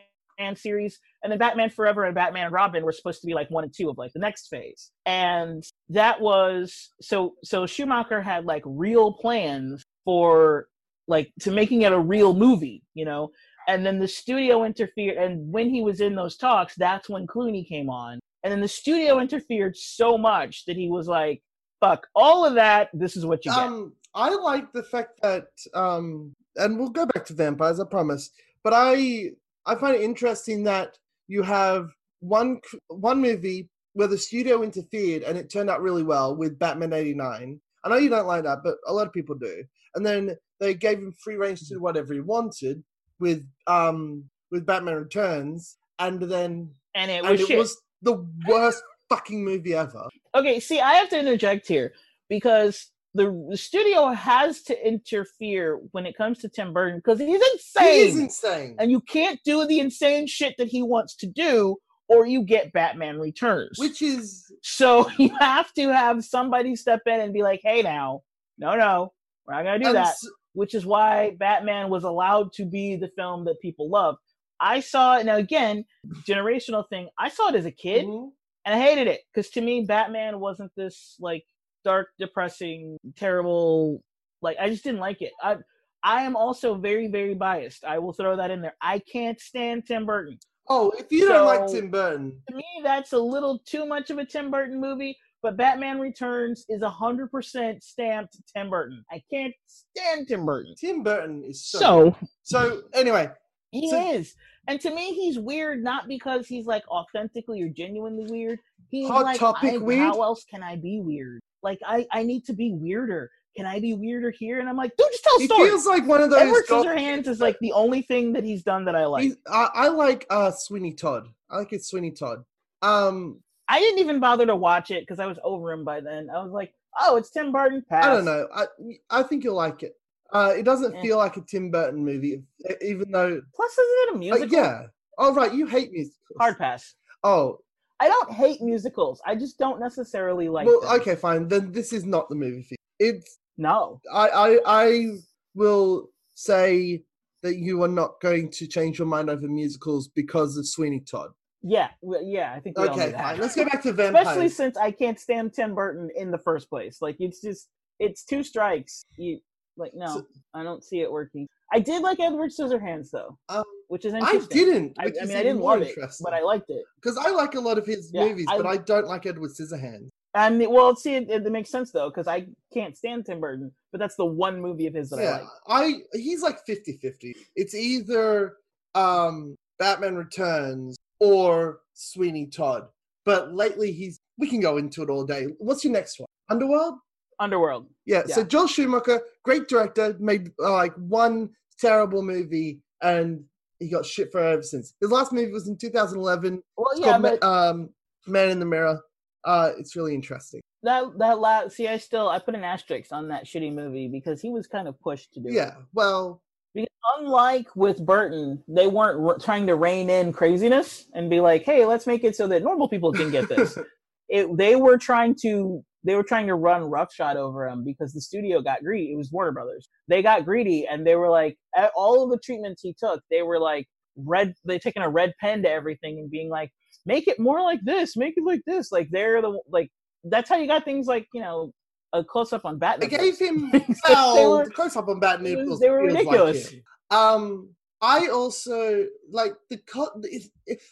series and then batman forever and batman and robin were supposed to be like one and two of like the next phase. And that was so so schumacher had like real plans for like to making it a real movie you know? And then the studio interfered and when he was in those talks that's when clooney came on. And then the studio interfered so much that he was like fuck all of that this is what you get. Um, I like the fact that, um, and we'll go back to vampires, I promise. But I, I find it interesting that you have one one movie where the studio interfered and it turned out really well with Batman '89. I know you don't like that, but a lot of people do. And then they gave him free range to do whatever he wanted with um with Batman Returns, and then and it and it was the worst fucking movie ever. okay see i have to interject here because the, the studio has to interfere when it comes to tim burton because he's insane is insane. and you can't do the insane shit that he wants to do or you get batman returns Which is so you have to have somebody step in and be like hey now no no we're not gonna do and that s- which is why Batman was allowed to be the film that people love. I saw it now again, generational thing. I saw it as a kid Mhm. and I hated it because to me, Batman wasn't this like dark, depressing, terrible. Like I just didn't like it. I I am also very, very biased. I will throw that in there. I can't stand Tim Burton. Oh, if you don't like Tim Burton, To me, that's a little too much of a Tim Burton movie. But Batman Returns is a hundred percent stamped Tim Burton. I can't stand Tim Burton. Tim Burton is so. So So anyway, He So- is. And to me, he's weird not because he's like authentically or genuinely weird. He's Hot like, topic weird? how else can I be weird? Like, I, I need to be weirder. Can I be weirder here? And I'm like, dude, just tell a He feels like one of those. Edward Scissorhands is like the only thing that he's done that I like. I, I like uh Sweeney Todd. I like it Sweeney Todd. Um, I didn't even bother to watch it because I was over him by then. I was like, oh, it's Tim Burton. Pass. I don't know. I I think you'll like it. Uh, it doesn't Eh. feel like a Tim Burton movie, even though. Plus, isn't it a Uh, musical? yeah. Oh right, you hate musicals. Hard pass. Oh I don't hate musicals. I just don't necessarily like. well, them. okay, fine. Then this is not the movie for you. It's No. I I I will say that you are not going to change your mind over musicals because of Sweeney Todd. Yeah. well, Yeah. I think. Okay, fine. Let's go back to Especially since I can't stand Tim Burton in the first place. Like it's just it's two strikes. You like no, So- I don't see it working. I did like Edward Scissorhands though, Um, which is interesting. I didn't. I, I mean, I didn't love it, but I liked it. because I like a lot of his Yeah, movies, I- but I don't like Edward Scissorhands. And well, see, it, it makes sense though because I can't stand Tim Burton, but that's the one movie of his that I like. I he's like 50-50. It's either um Batman Returns or Sweeney Todd. But lately he's we can go into it all day. What's your next one? Underworld? Underworld. Yeah, so Yeah. Joel Schumacher, great director, made uh, like one terrible movie and he got shit for ever since. His last movie was in 2011. Well, It's yeah, Ma- but um, Man in the Mirror. Uh, it's really interesting. that that last see, I still I put an asterisk on that shitty movie because he was kind of pushed to do it. Yeah, well, Because unlike with Burton, they weren't r- trying to rein in craziness and be like, "Hey, let's make it so that normal people can get this." it, they were trying to they were trying to run roughshod over him because the studio got greedy. It was Warner Brothers. They got greedy and they were like, at all of the treatments he took, they were like red. They taking a red pen to everything and being like, "Make it more like this. Make it like this." Like they're the like that's how you got things like you know a close up on Batman. gave him They well, close up on Bat it they were feels like ridiculous. um, I also like the cut.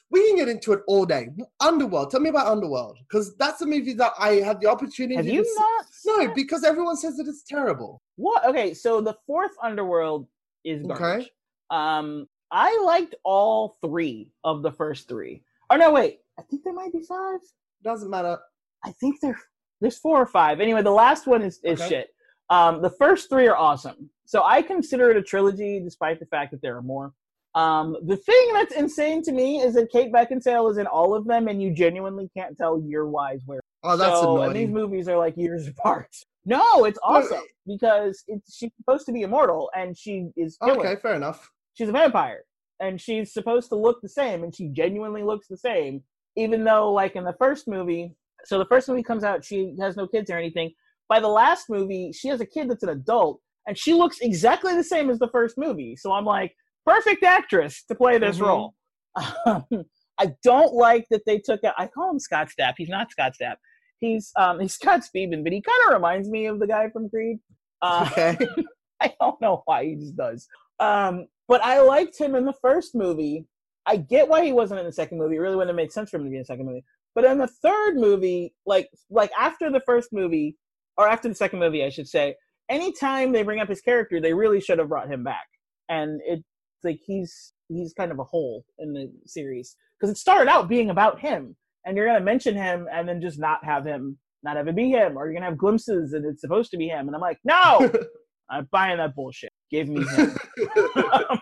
We can get into it all day. Underworld. Tell me about Underworld because that's a movie that I had the opportunity. Have to you see- not? No, it? because everyone says that it's terrible. What? Okay, so the fourth Underworld is Okay. garbage. Um, I liked all three of the first three. Oh no, wait. I think there might be five. Doesn't matter. I think there there's four or five. Anyway, the last one is, is Okay. shit. Um, the first three are awesome. So I consider it a trilogy, despite the fact that there are more. Um, the thing that's insane to me is that Kate Beckinsale is in all of them, and you genuinely can't tell year wise where. Oh, that's so, And these movies are like years apart. No, it's awesome because it's, she's supposed to be immortal, and she is killer. Okay, fair enough. She's a vampire, and she's supposed to look the same, and she genuinely looks the same, even though, like in the first movie, so the first movie comes out, she has no kids or anything. By the last movie, she has a kid that's an adult, and she looks exactly the same as the first movie. So I'm like, perfect actress to play this Mhm. role. Um, I don't like that they took out. I call him Scott Stapp. He's not Scott Stapp. He's um he's Scott Speedman, but he kind of reminds me of the guy from Creed. Uh, Okay. I don't know why he just does. Um, but I liked him in the first movie. I get why he wasn't in the second movie. It really wouldn't have made sense for him to be in the second movie. But in the third movie, like like after the first movie, or after the second movie, I should say, anytime they bring up his character, they really should have brought him back. And it's like he's he's kind of a hole in the series because it started out being about him, and you're gonna mention him and then just not have him, not have it be him, or you're gonna have glimpses and it's supposed to be him, and I'm like, no, I'm buying that bullshit. Give me him.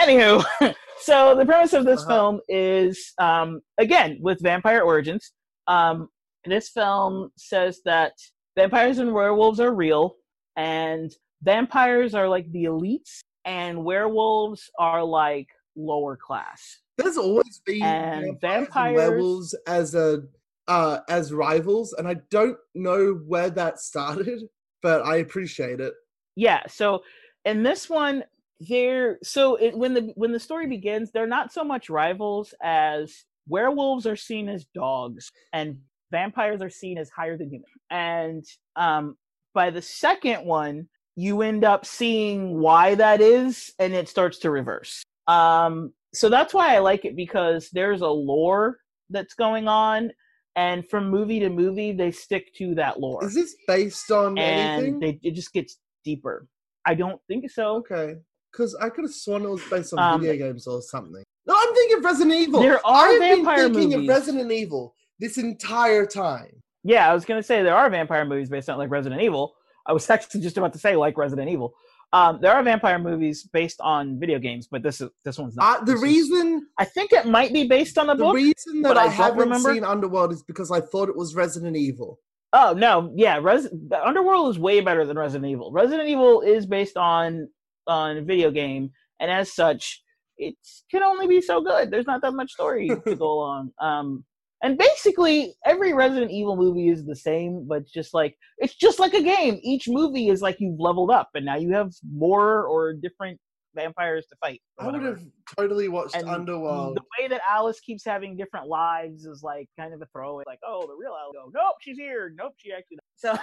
Anywho, so the premise of this Uh-huh. film is um, again with vampire origins. Um, this film says that vampires and werewolves are real, and vampires are like the elites, and werewolves are like lower class. There's always been And vampires and werewolves as a uh, as rivals, and I don't know where that started, but I appreciate it. Yeah. So in this one, they're so it, when the when the story begins, they're not so much rivals as werewolves are seen as dogs and vampires are seen as higher than human. And um, by the second one, you end up seeing why that is, and it starts to reverse. Um, so that's why I like it because there's a lore that's going on, and from movie to movie, they stick to that lore Is this based on and anything? they, it just gets deeper. I don't think so. okay, Because I could have sworn it was based on Um, video games or something. No, I'm thinking of Resident Evil. There are I've vampire been thinking movies. of Resident Evil this entire time. Yeah, I was gonna say there are vampire movies based on like Resident Evil. I was actually just about to say like Resident Evil. Um, there are vampire movies based on video games, but this is this one's not. Uh, the This is- reason I think it might be based on a the book. The reason that I, I haven't remember. seen Underworld is because I thought it was Resident Evil. Oh no, yeah, Res- Underworld is way better than Resident Evil. Resident Evil is based on on a video game, and as such, it can only be so good. There's not that much story to go along. Um, and basically, every Resident Evil movie is the same, but just like it's just like a game. Each movie is like you've leveled up, and now you have more or different vampires to fight. I would have totally watched And Underworld. The way that Alice keeps having different lives is like kind of a throwaway. Like, oh, the real Alice. Nope, she's here. Nope, she actually. So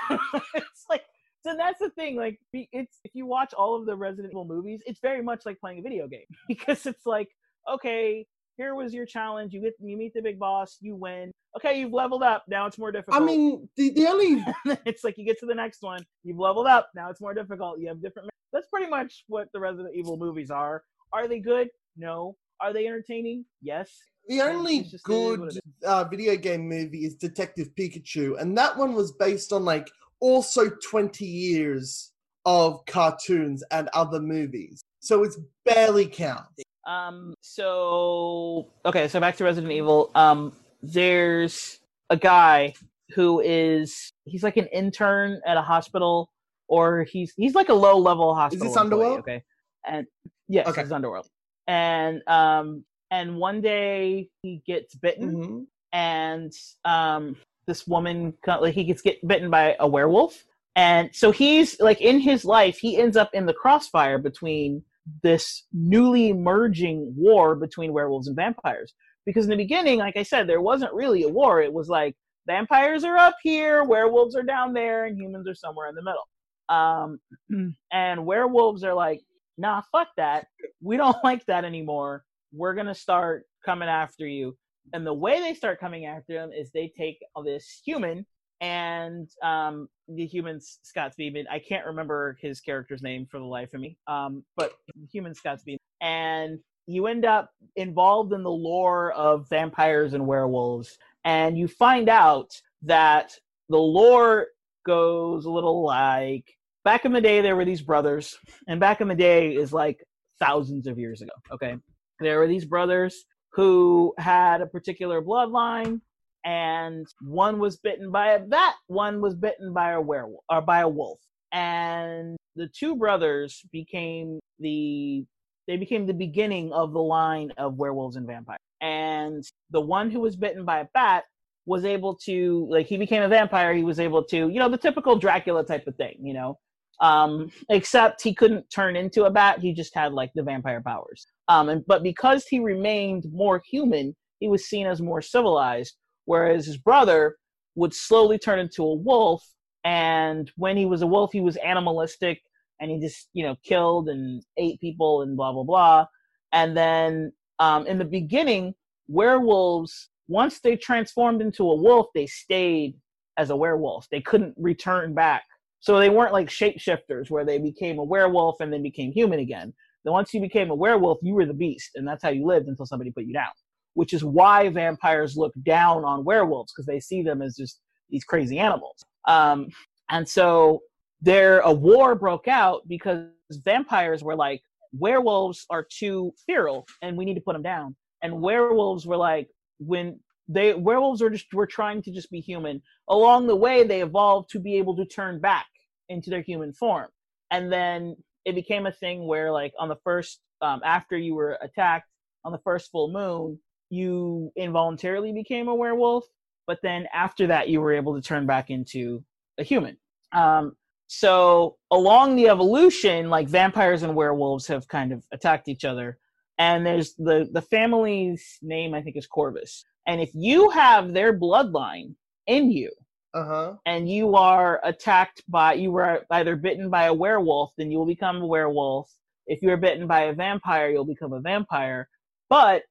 it's like, so that's the thing. Like, it's if you watch all of the Resident Evil movies, it's very much like playing a video game because it's like, okay, here was your challenge. You get, you meet the big boss, you win. Okay, you've leveled up. Now it's more difficult. I mean, the, the only it's like you get to the next one, you've leveled up. Now it's more difficult. You have different. That's pretty much what the Resident Evil movies are. Are they good? No. Are they entertaining? Yes. the only it's just- it is what good uh, video game movie is Detective Pikachu, and that one was based on like also 20 years of cartoons and other movies, so it's barely counts. Um. So okay. So back to Resident Evil. Um. There's a guy who is he's like an intern at a hospital, or he's he's like a low level hospital. Is employee, Underworld? Okay. And yes, Okay. it's Underworld. And um. And one day he gets bitten. Mhm. and um this woman like he gets get bitten by a werewolf and so he's like in his life he ends up in the crossfire between this newly emerging war between werewolves and vampires. Because in the beginning like i said there wasn't really a war. It was like vampires are up here werewolves are down there and humans are somewhere in the middle. Um and werewolves are like nah fuck that. We don't like that anymore. We're gonna start coming after you. And the way they start coming after them is they take this human and um the human's Scott Speedman. I can't remember his character's name for the life of me. Um, but human Scott Speedman, and you end up involved in the lore of vampires and werewolves, and you find out that the lore goes a little like back in the day there were these brothers, and back in the day is like thousands of years ago. Okay, there were these brothers who had a particular bloodline and one was bitten by a bat one was bitten by a werewolf or by a wolf. And the two brothers became the they became the beginning of the line of werewolves and vampires. And the one who was bitten by a bat was able to like he became a vampire he was able to you know the typical dracula type of thing you know? Um except he couldn't turn into a bat he just had like the vampire powers. Um and but because he remained more human he was seen as more civilized whereas his brother would slowly turn into a wolf and when he was a wolf he was animalistic and he just you know killed and ate people and blah blah blah. And then um, in the beginning werewolves once they transformed into a wolf they stayed as a werewolf. They couldn't return back. So they weren't like shapeshifters where they became a werewolf and then became human again. Then once you became a werewolf you were the beast and that's how you lived until somebody put you down which is why vampires look down on werewolves because they see them as just these crazy animals. Um, and so there, a war broke out because vampires were like, werewolves are too feral and we need to put them down. And werewolves were like, when they werewolves are just were trying to just be human. Along the way, they evolved to be able to turn back into their human form. And then it became a thing where, like, on the first, um, after you were attacked on the first full moon, you involuntarily became a werewolf, but then after that, you were able to turn back into a human. Um, so along the evolution, like vampires and werewolves have kind of attacked each other, and there's the the family's name I think is Corvus, and if you have their bloodline in you, Uh huh. and you are attacked by you were either bitten by a werewolf, then you will become a werewolf. If you're bitten by a vampire, you'll become a vampire. But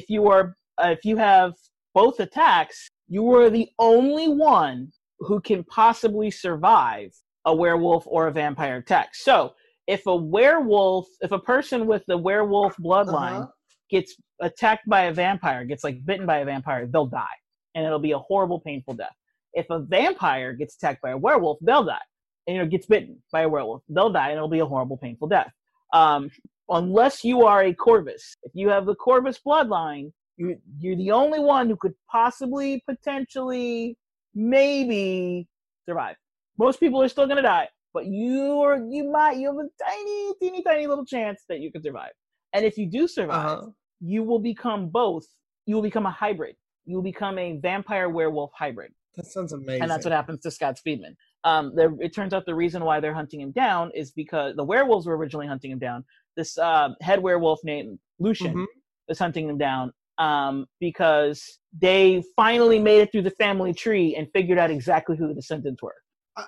if you are uh, if you have both attacks, you are the only one who can possibly survive a werewolf or a vampire attack. So if a werewolf, if a person with the werewolf bloodline Uh-huh. gets attacked by a vampire, gets like bitten by a vampire, they'll die, and it'll be a horrible, painful death. If a vampire gets attacked by a werewolf, they'll die, and you know gets bitten by a werewolf, they'll die, and it'll be a horrible, painful death. Um, unless you are a Corvus, if you have the Corvus bloodline, you you're the only one who could possibly, potentially, maybe survive. Most people are still gonna die, but you are you might you have a tiny, teeny, tiny little chance that you could survive. And if you do survive, Uh-huh. you will become both. You will become a hybrid. You will become a vampire werewolf hybrid, That sounds amazing. and that's what happens to Scott Speedman. Um, the, it turns out the reason why they're hunting him down is because the werewolves were originally hunting him down. This uh, head werewolf named Lucian Mhm. is hunting him down um, because they finally made it through the family tree and figured out exactly who the descendants were. I,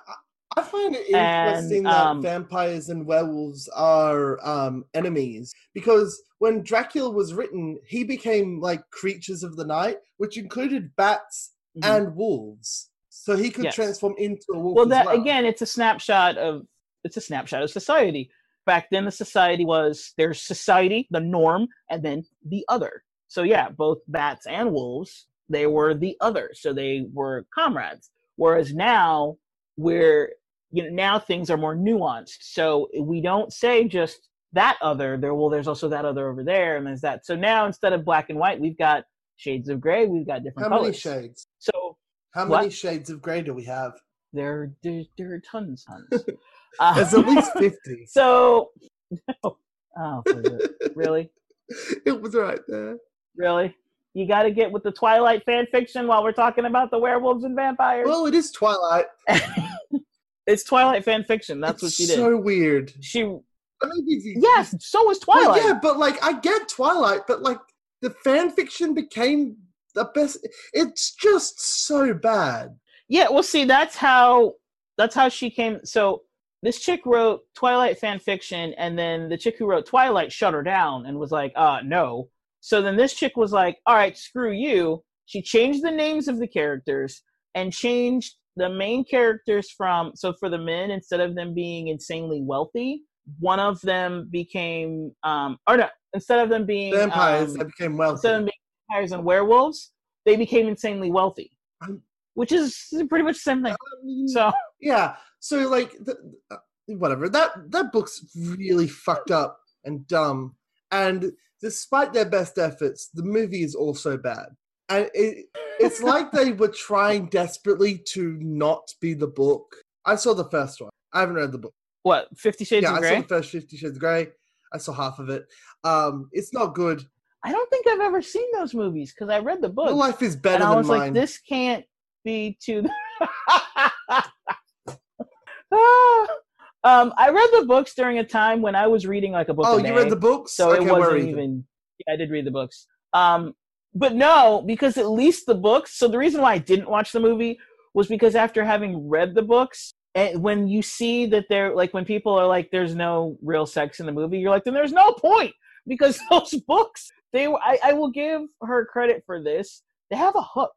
I- find it And, interesting that um, vampires and werewolves are um, enemies because when Dracula was written, he became like creatures of the night, which included bats Mhm. and wolves. So he could Yes. transform into a wolf. well that well. again it's a snapshot of it's a snapshot of society back then the society was there's society the norm and then the other so yeah both bats and wolves they were the other so they were comrades whereas now we're you know now things are more nuanced so we don't say just that other there well there's also that other over there and there's that so now instead of black and white we've got shades of gray we've got different How many colors shades? so How What? many shades of grey do we have? there there, there are tons tons Uh, There's at least 50. So, oh, it? really, it was right there. really, you got to get with the Twilight fan fiction while we're talking about the werewolves and vampires. Well, it is Twilight. it's Twilight fan fiction. That's what she did. so weird. She, I mean, yes, so was Well, Twilight. yeah, but like I get Twilight, but like the fan fiction became the best. It's just so bad. Yeah, well, see, that's how that's how she came. So this chick wrote Twilight fan fiction, and then the chick who wrote Twilight shut her down and was like, "Uh, no." So then this chick was like, "All right, screw you." She changed the names of the characters and changed the main characters from so for the men instead of them being insanely wealthy, one of them became um or no instead of them being Vampires um, they became wealthy. instead of being vampires and werewolves, they became insanely wealthy, which is pretty much the same thing. Um, So yeah, so like the, whatever that that book's really fucked up and dumb. And despite their best efforts, the movie is also bad. And it, it's like they were trying desperately to not be the book. I saw the first one. I haven't read the book. what? Fifty Shades yeah, of I saw the first Fifty Shades of Grey. I saw half of it. Um, it's not good. I don't think I've ever seen those movies because I read the book Your life is better and I was mine. like, this can't be too. Ah. um, I read the books during a time when I was reading like a book. oh, you day, read the books? so okay, it wasn't even. Yeah, I did read the books. Um, but no, because at least the books. So the reason why I didn't watch the movie was because after having read the books, and when you see that they're like when people are like, "There's no real sex in the movie," you're like, "Then there's no point." Because those books, they. I, I will give her credit for this. They have a hook.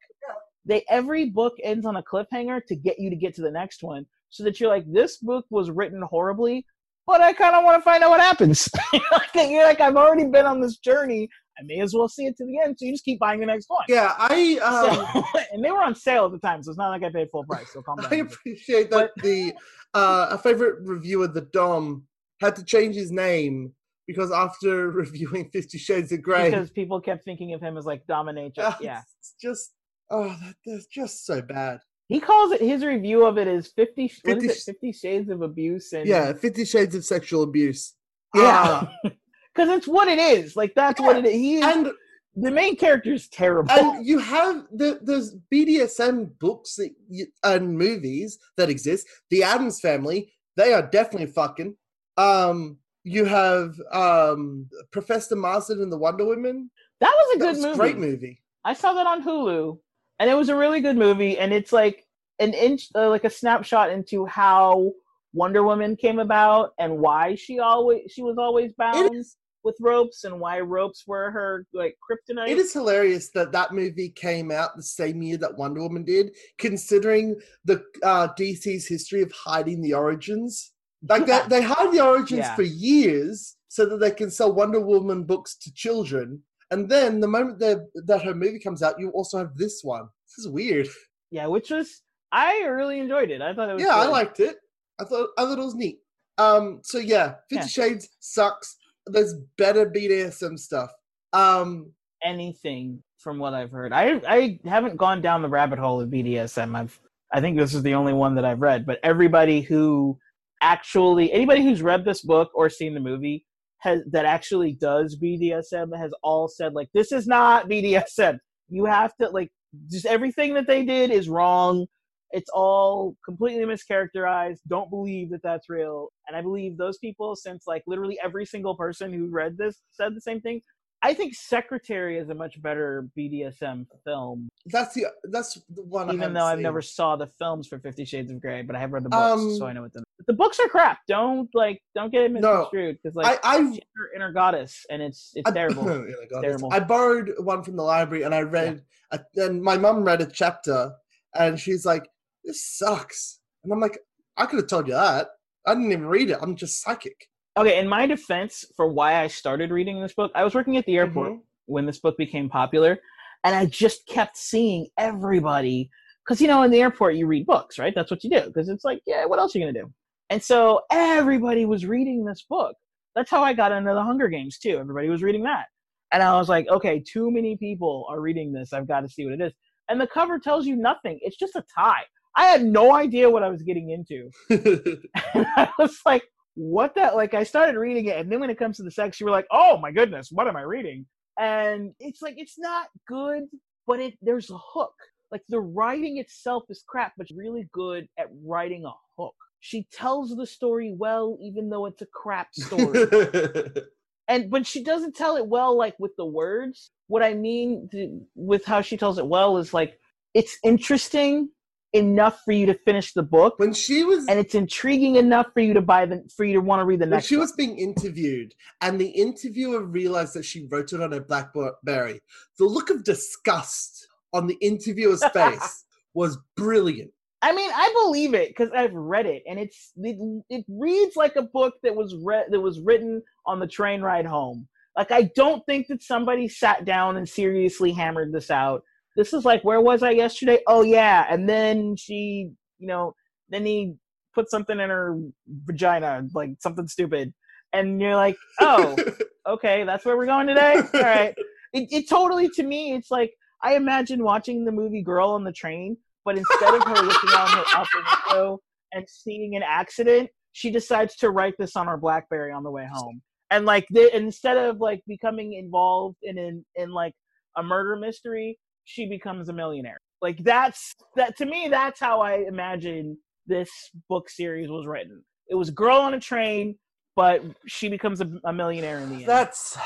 They every book ends on a cliffhanger to get you to get to the next one, so that you're like, "This book was written horribly." But I kind of want to find out what happens. you're like, I've already been on this journey. I may as well see it to the end. So you just keep buying the next one. Yeah, I um, So, and they were on sale at the time, so it's not like I paid full price. So calm down. I appreciate that the uh, a favorite reviewer, the Dom, had to change his name because after reviewing Fifty Shades of Grey, because people kept thinking of him as like dominator. uh, Yeah, it's just oh, that, that's just so bad. he calls it his review of it is fifty. 50 is it? Fifty Shades of Abuse and Yeah, Fifty Shades of Sexual Abuse. yeah, because it's what it is. Like that's what it is. He is, and the main character is terrible. and you have the there's BDSM books that you, and movies that exist. The Addams Family, they are definitely fucking. Um, you have um Professor Marston and the Wonder Woman. that was a That good was movie. great movie. I saw that on Hulu, and it was a really good movie. And it's like an inch, uh, like a snapshot into how Wonder Woman came about and why she always she was always bound is- with ropes and why ropes were her like kryptonite. It is hilarious that that movie came out the same year that Wonder Woman did, considering the uh, DC's history of hiding the origins. Like Yeah. they, they hide the origins Yeah. for years so that they can sell Wonder Woman books to children. And then the moment that that her movie comes out, you also have this one. This is weird. Yeah, which was I really enjoyed it. I thought it was. Yeah, I liked it. I thought I thought it was neat. Um, so yeah, Fifty Yeah. Shades sucks. There's better BDSM stuff. Um, anything from what I've heard. I I haven't gone down the rabbit hole of BDSM. I've I think this is the only one that I've read, but everybody who actually anybody who's read this book or seen the movie has that actually does BDSM has all said like this is not BDSM. You have to like just everything that they did is wrong. It's all completely mischaracterized. Don't believe that that's real. And I believe those people, since like literally every single person who read this said the same thing, I think Secretary is a much better BDSM film, that's the that's the one. Even though I've seen. never saw the films for Fifty Shades of Grey, but I have read the books, Um, so I know what the the books are crap. Don't like don't get it No, misconstrued because like I I her inner goddess, and it's it's I, terrible. My Terrible. I borrowed one from the library and I read, a, and my mum read a chapter, and she's like, "This sucks," and I'm like, "I could have told you that. I didn't even read it. I'm just psychic." Okay, in my defense for why I started reading this book, I was working at the airport Mhm. when this book became popular, and I just kept seeing everybody because you know in the airport you read books, right? That's what you do because it's like, yeah, what else are you gonna do? And so everybody was reading this book. That's how I got into the Hunger Games too. Everybody was reading that, and I was like, okay, too many people are reading this. I've got to see what it is. And the cover tells you nothing. It's just a tie. I had no idea what I was getting into. And I was like, what that like I started reading it and then when it comes to the sex you were like, "Oh my goodness, what am I reading?" And it's like it's not good, but it there's a hook. Like the writing itself is crap, but she's really good at writing a hook. She tells the story well even though it's a crap story. and but she doesn't tell it well like with the words. What I mean th- with how she tells it well is like it's interesting enough for you to finish the book when she was and it's intriguing enough for you to buy the for you to want to read the when next she one. was being interviewed and the interviewer realized that she wrote it on a blackberry the look of disgust on the interviewer's face was brilliant I mean, I believe it because I've read it, and it's it, it reads like a book that was read that was written on the train ride home. Like I don't think that somebody sat down and seriously hammered this out. This is like, where was I yesterday? Oh yeah, and then she, you know, then he put something in her vagina, like something stupid, and you're like, oh, okay, that's where we're going today. All right. It, it totally, to me, it's like I imagine watching the movie Girl on the Train, but instead of her looking out her the window and seeing an accident, she decides to write this on her BlackBerry on the way home. And like, the, instead of like becoming involved in in, in like a murder mystery, she becomes a millionaire. Like that's that to me. That's how I imagine this book series was written. It was girl on a train, but she becomes a, a millionaire in the end. that's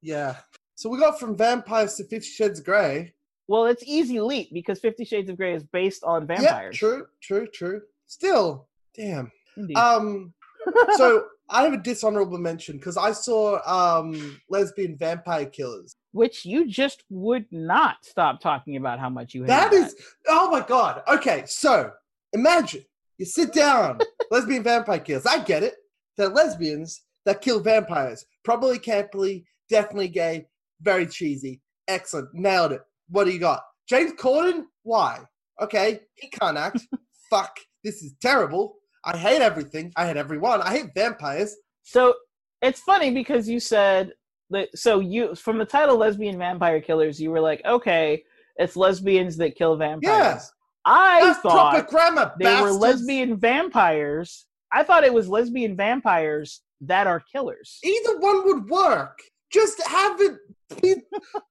yeah so we got from vampires to fifty shades grey well, it's easy leap because Fifty Shades of Grey is based on vampires. yeah true true true still damn Indeed. um so i have a dishonorable mention because i saw um lesbian vampire killers Which you just would not stop talking about how much you hate. That is, oh my god. Okay, so imagine you sit down, lesbian vampire killers. I get it. They're lesbians that kill vampires. Probably campily, definitely gay, very cheesy. Excellent, nailed it. What do you got? James Corden? Why? Okay, he can't act. Fuck, this is terrible. I hate everything. I hate everyone. I hate vampires. So it's funny because you said that. So you from the title "Lesbian Vampire Killers," you were like, okay, it's lesbians that kill vampires. Yeah. I That's thought grammar. they were lesbian vampires. I thought it was lesbian vampires that are killers. Either one would work. Just have it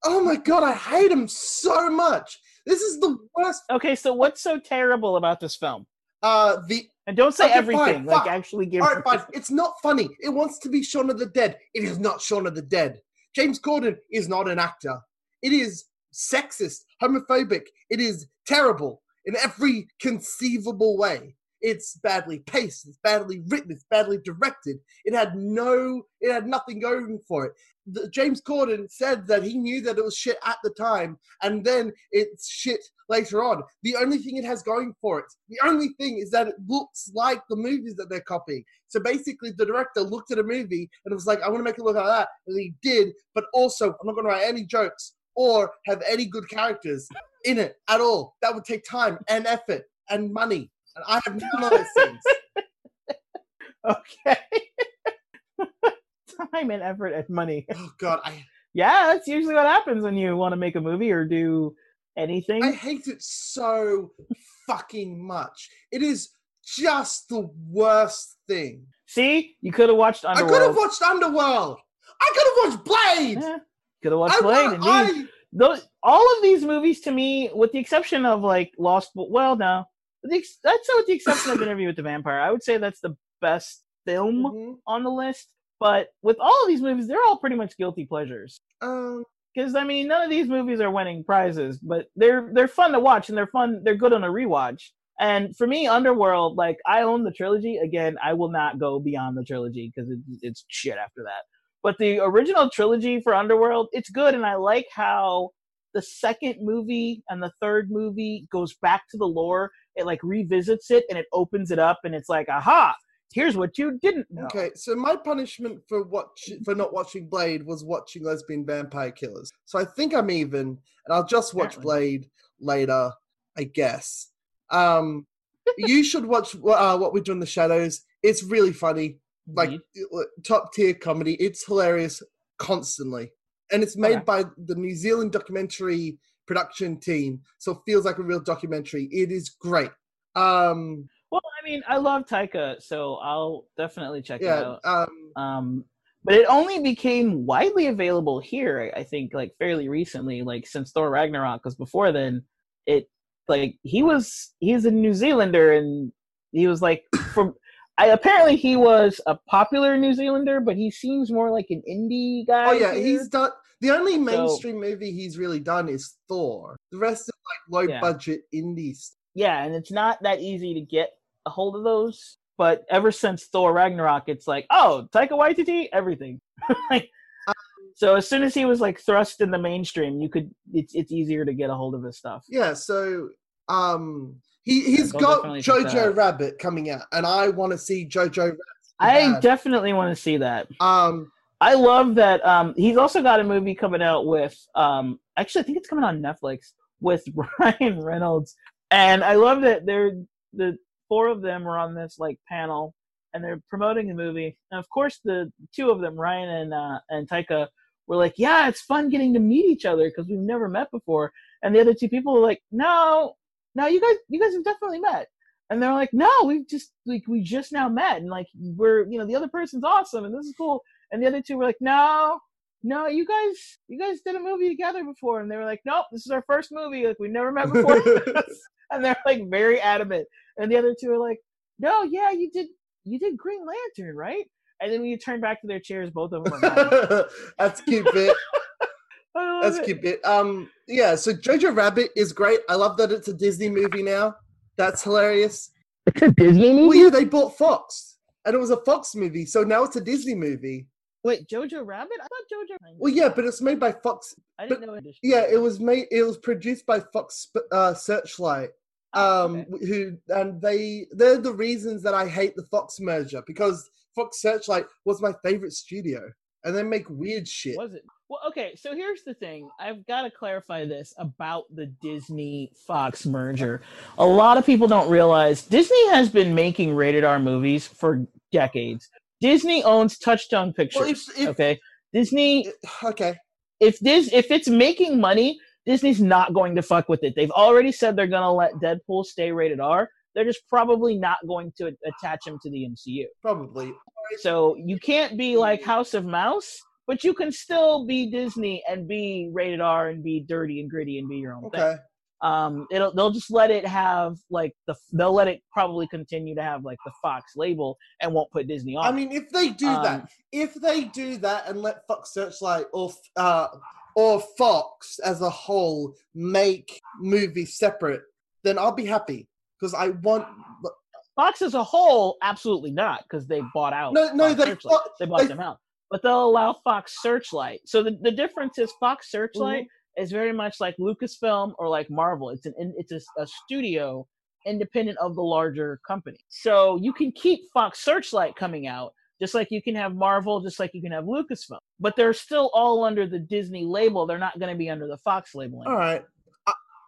oh my god, I hate him so much. This is the worst. Okay, so what's so terrible about this film? Uh, the And don't say Okay, fine, everything. like fuck. actually give. all right, fine. It's not funny. It wants to be Shaun of the Dead. It is not Shaun of the Dead. James Corden is not an actor. It is sexist, homophobic. It is terrible in every conceivable way. It's badly paced. It's badly written. It's badly directed. It had no. It had nothing going for it. The, James Corden said that he knew that it was shit at the time, and then it's shit later on. The only thing it has going for it, the only thing is that it looks like the movies that they're copying. So basically, the director looked at a movie and was like, "I want to make it look like that," and he did. But also, I'm not going to write any jokes or have any good characters in it at all. That would take time and effort and money, and I have none of those things. okay. time and effort and money. Oh God, I Yeah, that's usually what happens when you want to make a movie or do anything. I hate it so fucking much. It is just the worst thing. See, you could have watched I Underworld. could have watched Underworld. I could have watched Blade. Yeah, could have watched I, Blade. wa- and I, these, those, all of these movies to me, with the exception of like Lost, well, no, with the ex- that's with the exception of Interview with the Vampire. I would say that's the best film Mhm. on the list. But with all of these movies, they're all pretty much guilty pleasures. Um, because I mean, none of these movies are winning prizes, but they're they're fun to watch and they're fun. They're good on a rewatch. And for me, Underworld, like I own the trilogy. Again, I will not go beyond the trilogy because it, it's shit after that. But the original trilogy for Underworld, it's good, and I like how the second movie and the third movie goes back to the lore. It like revisits it and it opens it up, and it's like, aha, here's what you didn't know. okay, so my punishment for watch for not watching Blade was watching Lesbian Vampire Killers. So I think I'm even, and I'll just watch Apparently. Blade later, I guess. Um, you should watch uh, what we do in the shadows. It's really funny. like top tier comedy. It's hilarious constantly, and it's made by the New Zealand documentary production team, so it feels like a real documentary. It is great. Um, Well, I mean, I love Taika, so I'll definitely check it out. Um, Um, but it only became widely available here, I think, like fairly recently, like since Thor Ragnarok. Because before then, it like he was he's a New Zealander, and he was like from. I apparently he was a popular New Zealander, but he seems more like an indie guy. oh yeah, here. he's done. The only mainstream movie he's really done is Thor. The rest is like low Yeah. budget indie stuff. yeah, and it's not that easy to get a hold of those. But ever since Thor Ragnarok, it's like, oh, Taika Waititi, everything. like, so as soon as he was like thrust in the mainstream, you could it's it's easier to get a hold of his stuff. Yeah, so um, he he's I'll got definitely check that Jojo. Rabbit coming out, and I want to see Jojo. Rabbit. I definitely want to see that. Um, I love that. Um, he's also got a movie coming out with. Um, actually, I think it's coming on Netflix with Ryan Reynolds, and I love that they're the four of them are on this like panel, and they're promoting the movie. And of course, the two of them, Ryan and uh, and Taika, were like, "Yeah, it's fun getting to meet each other because we've never met before." And the other two people were like, "No, no, you guys, you guys have definitely met." And they're like, "No, we've just like we just now met, and like we're you know the other person's awesome, and this is cool." And the other two were like, "No, no, you guys, you guys did a movie together before." And they were like, "Nope, this is our first movie. Like we never met before." and they're like very adamant. And the other two are like, "No, yeah, you did, you did Green Lantern, right?" And then when you turn back to their chairs, both of them are gone. That's a cute bit. I love That's a it. cute bit. Um, yeah. So Jojo Rabbit is great. I love that it's a Disney movie now. That's hilarious. It's a Disney movie? Well, yeah, they bought Fox, and it was a Fox movie, so now it's a Disney movie. Wait, Jojo Rabbit? I thought Jojo. Well, yeah, but it's made by Fox. I didn't know. It Yeah, it was made. It was produced by Fox uh, Searchlight. Oh, um okay. who and they they're the reasons that i hate the fox merger because fox searchlight was my favorite studio and they make weird shit Was it? Well, okay. So here's the thing. I've got to clarify this about the Disney Fox merger. A lot of people don't realize Disney has been making rated R movies for decades. Disney owns Touchstone Pictures. well if, if okay. Disney, okay if this, if it's making money, Disney's not going to fuck with it. They've already said they're going to let Deadpool stay rated R. They're just probably not going to attach him to the MCU. probably So you can't be like House of Mouse, but you can still be Disney and be rated R and be dirty and gritty and be your own thing. Um, it'll they'll just let it have like the they'll let it probably continue to have like the Fox label and won't put Disney on. i mean if they do Um, that if they do that and let fox searchlight or uh or fox as a whole make movies separate then i'll be happy because i want Fox as a whole, absolutely not, because they bought out. No, no, Fox they Searchlight. bought- they bought they- them out, but they'll allow Fox Searchlight. So the, the difference is Fox Searchlight Mm-hmm. Is very much like Lucasfilm or like Marvel. It's an it's a, a studio independent of the larger company. So you can keep Fox Searchlight coming out, just like you can have Marvel, just like you can have Lucasfilm. But they're still all under the Disney label. They're not going to be under the Fox label. All anymore. right.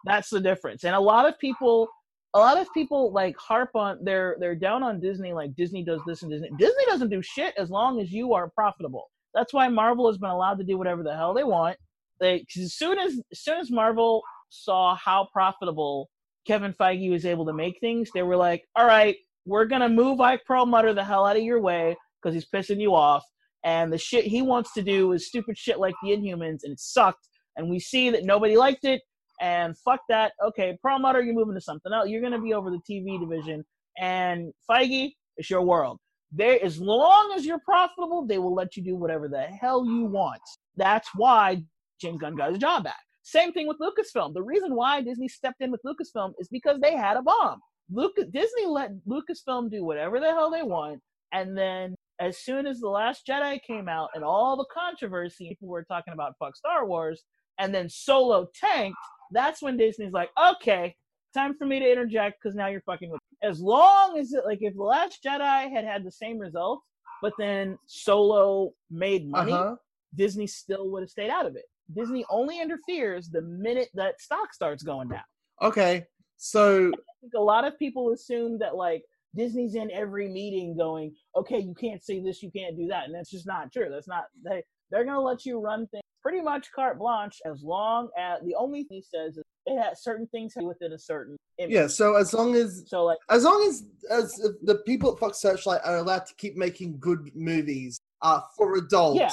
That's the difference. And a lot of people a lot of people like harp on they're they're down on Disney like Disney does this and Disney Disney doesn't do shit as long as you are profitable. That's why Marvel has been allowed to do whatever the hell they want. They 'cause as soon as as soon as Marvel saw how profitable Kevin Feige was able to make things, they were like, "All right, we're gonna move Ike Perlmutter the hell out of your way because he's pissing you off." And the shit he wants to do is stupid shit like the Inhumans, and it sucked. And we see that nobody liked it, and fuck that. Okay, Perlmutter, you're moving to something else. You're gonna be over the TV division, and Feige, it's your world. There, as long as you're profitable, they will let you do whatever the hell you want. That's why James Gunn got his job back. Same thing with Lucasfilm. The reason why Disney stepped in with Lucasfilm is because they had a bomb. Lucas, Disney let Lucasfilm do whatever the hell they want, and then as soon as the Last Jedi came out and all the controversy, people were talking about fuck Star Wars, and then Solo tanked. That's when Disney's like, okay, time for me to interject because now you're fucking with. Me. As long as it, like, if the Last Jedi had had the same result, but then Solo made money, Uh-huh. Disney still would have stayed out of it. Disney only interferes the minute that stock starts going down. Okay. So I think a lot of people assume that like Disney's in every meeting going, okay, you can't say this, you can't do that, and that's just not true. That's not they. They're gonna let you run things pretty much carte blanche as long as the only thing he says is it has certain things within a certain image. yeah, so as long as So like as long as as the people at Fox Searchlight are allowed to keep making good movies uh, for adults, yeah.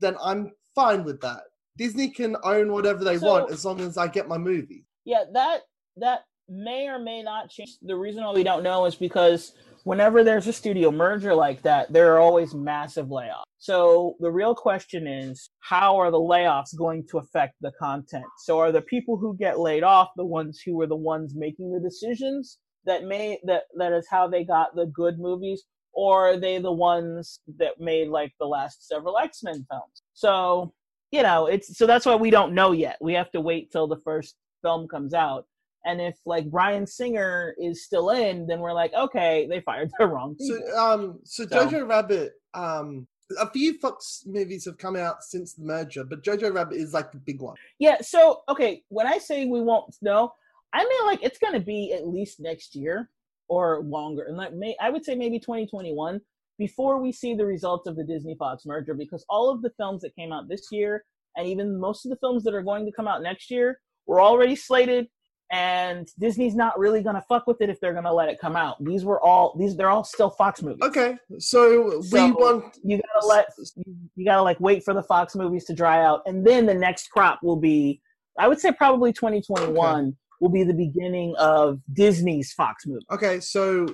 then I'm fine with that. Disney can own whatever they So- want as long as I get my movie. yeah, that that may or may not change. The reason why we don't know is because whenever there's a studio merger like that, there are always massive layoffs. So the real question is, how are the layoffs going to affect the content? So are the people who get laid off the ones who were the ones making the decisions that may that that is how they got the good movies, or are they the ones that made like the last several X-Men films? So you know, it's so that's why we don't know yet. We have to wait till the first film comes out. And if like Bryan Singer is still in, then we're like, okay, they fired the wrong people. So um so, So- Jojo Rabbit um a few Fox movies have come out since the merger, but Jojo Rabbit is like the big one. yeah. So okay, when I say we won't know, I mean like it's gonna be at least next year or longer, and like may I would say maybe 2021 before we see the results of the Disney Fox merger, because all of the films that came out this year and even most of the films that are going to come out next year were already slated and Disney's not really gonna fuck with it if they're gonna let it come out. These were all these they're all still Fox movies. Okay, so, we So- want You gotta let you, you gotta like wait for the Fox movies to dry out, and then the next crop will be, I would say probably 2021 will be the beginning of Disney's Fox movie. okay, so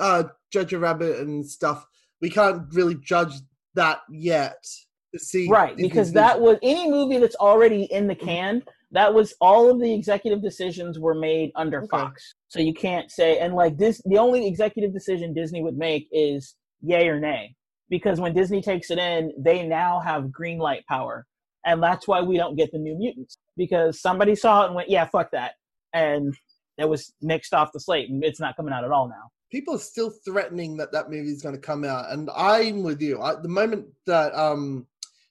uh Jojo Rabbit and stuff. We can't really judge that yet. See Right, because that was any movie that's already in the mm-hmm. can. That was all of the executive decisions were made under Okay. Fox, so you can't say and like this. The only executive decision Disney would make is yay or nay, because when Disney takes it in, they now have green light power, and that's why we don't get the New Mutants because somebody saw it and went, yeah, fuck that, and it was nixed off the slate, and it's not coming out at all now. People are still threatening that that movie is going to come out, and I'm with you. I, the moment that um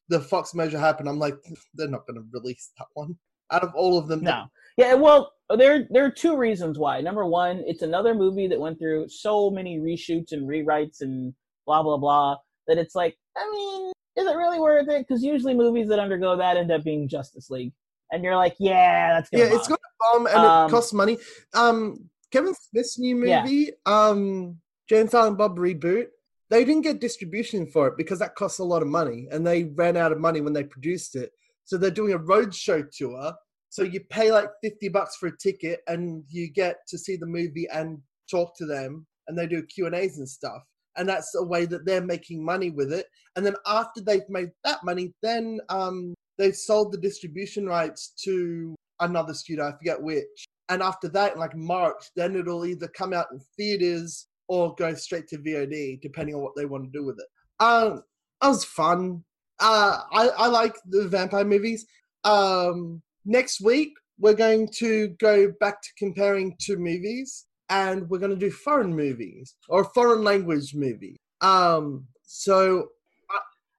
the Fox measure happened, I'm like, they're not going to release that one. Out of all of them, No. Yeah, well, there there are two reasons why. Number one, it's another movie that went through so many reshoots and rewrites and blah blah blah that it's like, I mean, is it really worth it? Because usually movies that undergo that end up being Justice League, and you're like, yeah, that's gonna yeah, it's going to bomb and Um, it costs money. Um, Kevin Smith's new Yeah. movie, um, Jay and Silent Bob reboot, they didn't get distribution for it because that costs a lot of money, and they ran out of money when they produced it. So they're doing a roadshow tour. So you pay like fifty bucks for a ticket, and you get to see the movie and talk to them, and they do Q and A's and stuff. And that's a way that they're making money with it. And then after they've made that money, then um, they've sold the distribution rights to another studio, I forget which. And after that, like March, then it'll either come out in theaters or go straight to VOD, depending on what they want to do with it. Um, that was fun. Uh, I I like the vampire movies. Um, next week we're going to go back to comparing two movies, and we're going to do foreign movies or foreign language movie. Um, so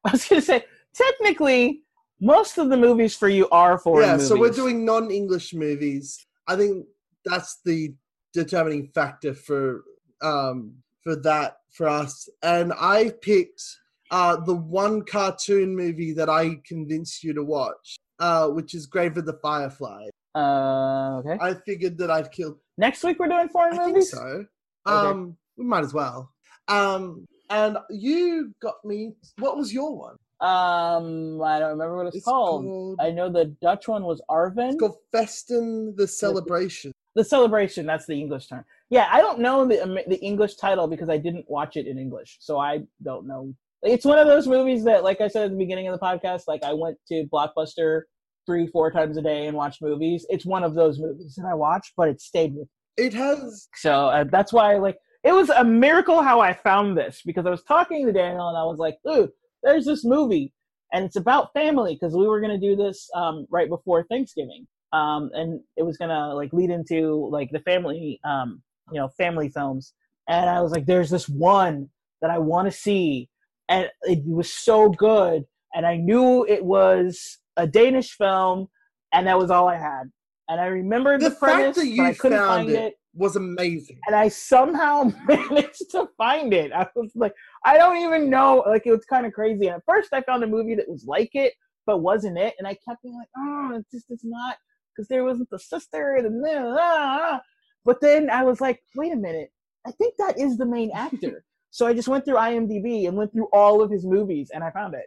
I was gonna say, technically, most of the movies for you are foreign yeah, movies. so we're doing non-English movies. I think that's the determining factor for um for that for us. And I picked uh the one cartoon movie that I convinced you to watch, uh, which is Grave of the Firefly. Uh, okay. I figured that I'd kill. Next week we're doing foreign I think movies. so. Um, we might as well. Um, and you got me. What was your one? Um, I don't remember what it's, called. called, I know the Dutch one was Arven. it's called Festen the Celebration. the celebration. That's the English term. Yeah, I don't know the Am- the English title because I didn't watch it in English, so I don't know. It's one of those movies that, like I said at the beginning of the podcast, like I went to Blockbuster three, four times a day and watched movies. It's one of those movies that I watched, but it stayed with. me. It has So uh, that's why, like, it was a miracle how I found this because I was talking to Daniel and I was like, "Ooh, there's this movie, and it's about family because we were gonna do this um, right before Thanksgiving, um, and it was gonna like lead into like the family, um, you know, family films." And I was like, "There's this one that I want to see," and it was so good, and I knew it was a Danish film, and that was all I had. And I remembered the, the fact premise, that but you I couldn't found find it, it was amazing. and I somehow managed to find it. I was like, I don't even know. Like, it was kind of crazy. And at first, I found a movie that was like it, but wasn't it. And I kept being like, oh, it just is not because there wasn't the sister and then, ah. But then I was like, wait a minute, I think that is the main actor. so I just went through IMDb and went through all of his movies, and I found it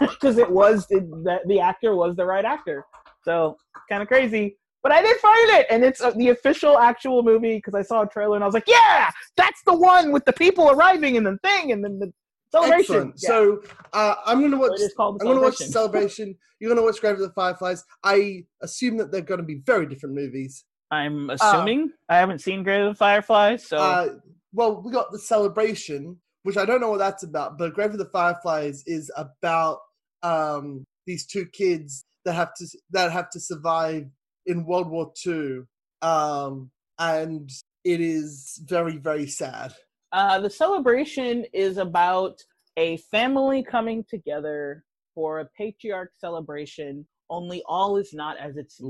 because it was the, the the actor was the right actor. So kind of crazy. But I didn't find it, and it's uh, the official actual movie because I saw a trailer and I was like, "Yeah, that's the one with the people arriving and the thing and then the celebration." Yeah. So uh, I'm gonna watch. it is called the I'm gonna watch the celebration. celebration. You're gonna watch Grave of the Fireflies. I assume that they're gonna be very different movies. I'm assuming I haven't seen Grave of the Fireflies, so Uh, well, we got the celebration, which I don't know what that's about, but Grave of the Fireflies is about um, these two kids that have to that have to survive in World War II, um, and it is very very sad. uh, the celebration is about a family coming together for a patriarch celebration. Only all is not as it seems.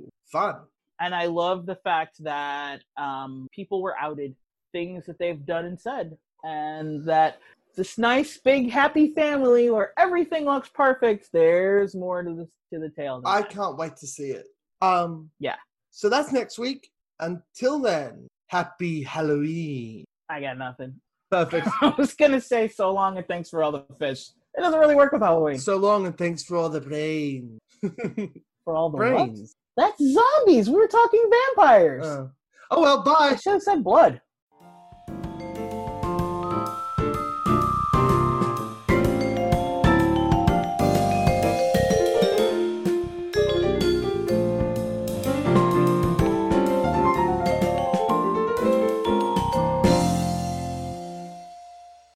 Ooh, fun. and I love the fact that um, people were outed, things that they've done and said, and that this nice, big, happy family where everything looks perfect. There's more to the to the tale. than I that. can't wait to see it. Um, Yeah. So that's next week. Until then, happy Halloween. I got nothing. Perfect. I was gonna say so long and thanks for all the fish. It doesn't really work with Halloween. so long, and thanks for all the brains. for all the what? brains. That's zombies. We were talking vampires. Uh, oh well, I bye. should have said blood.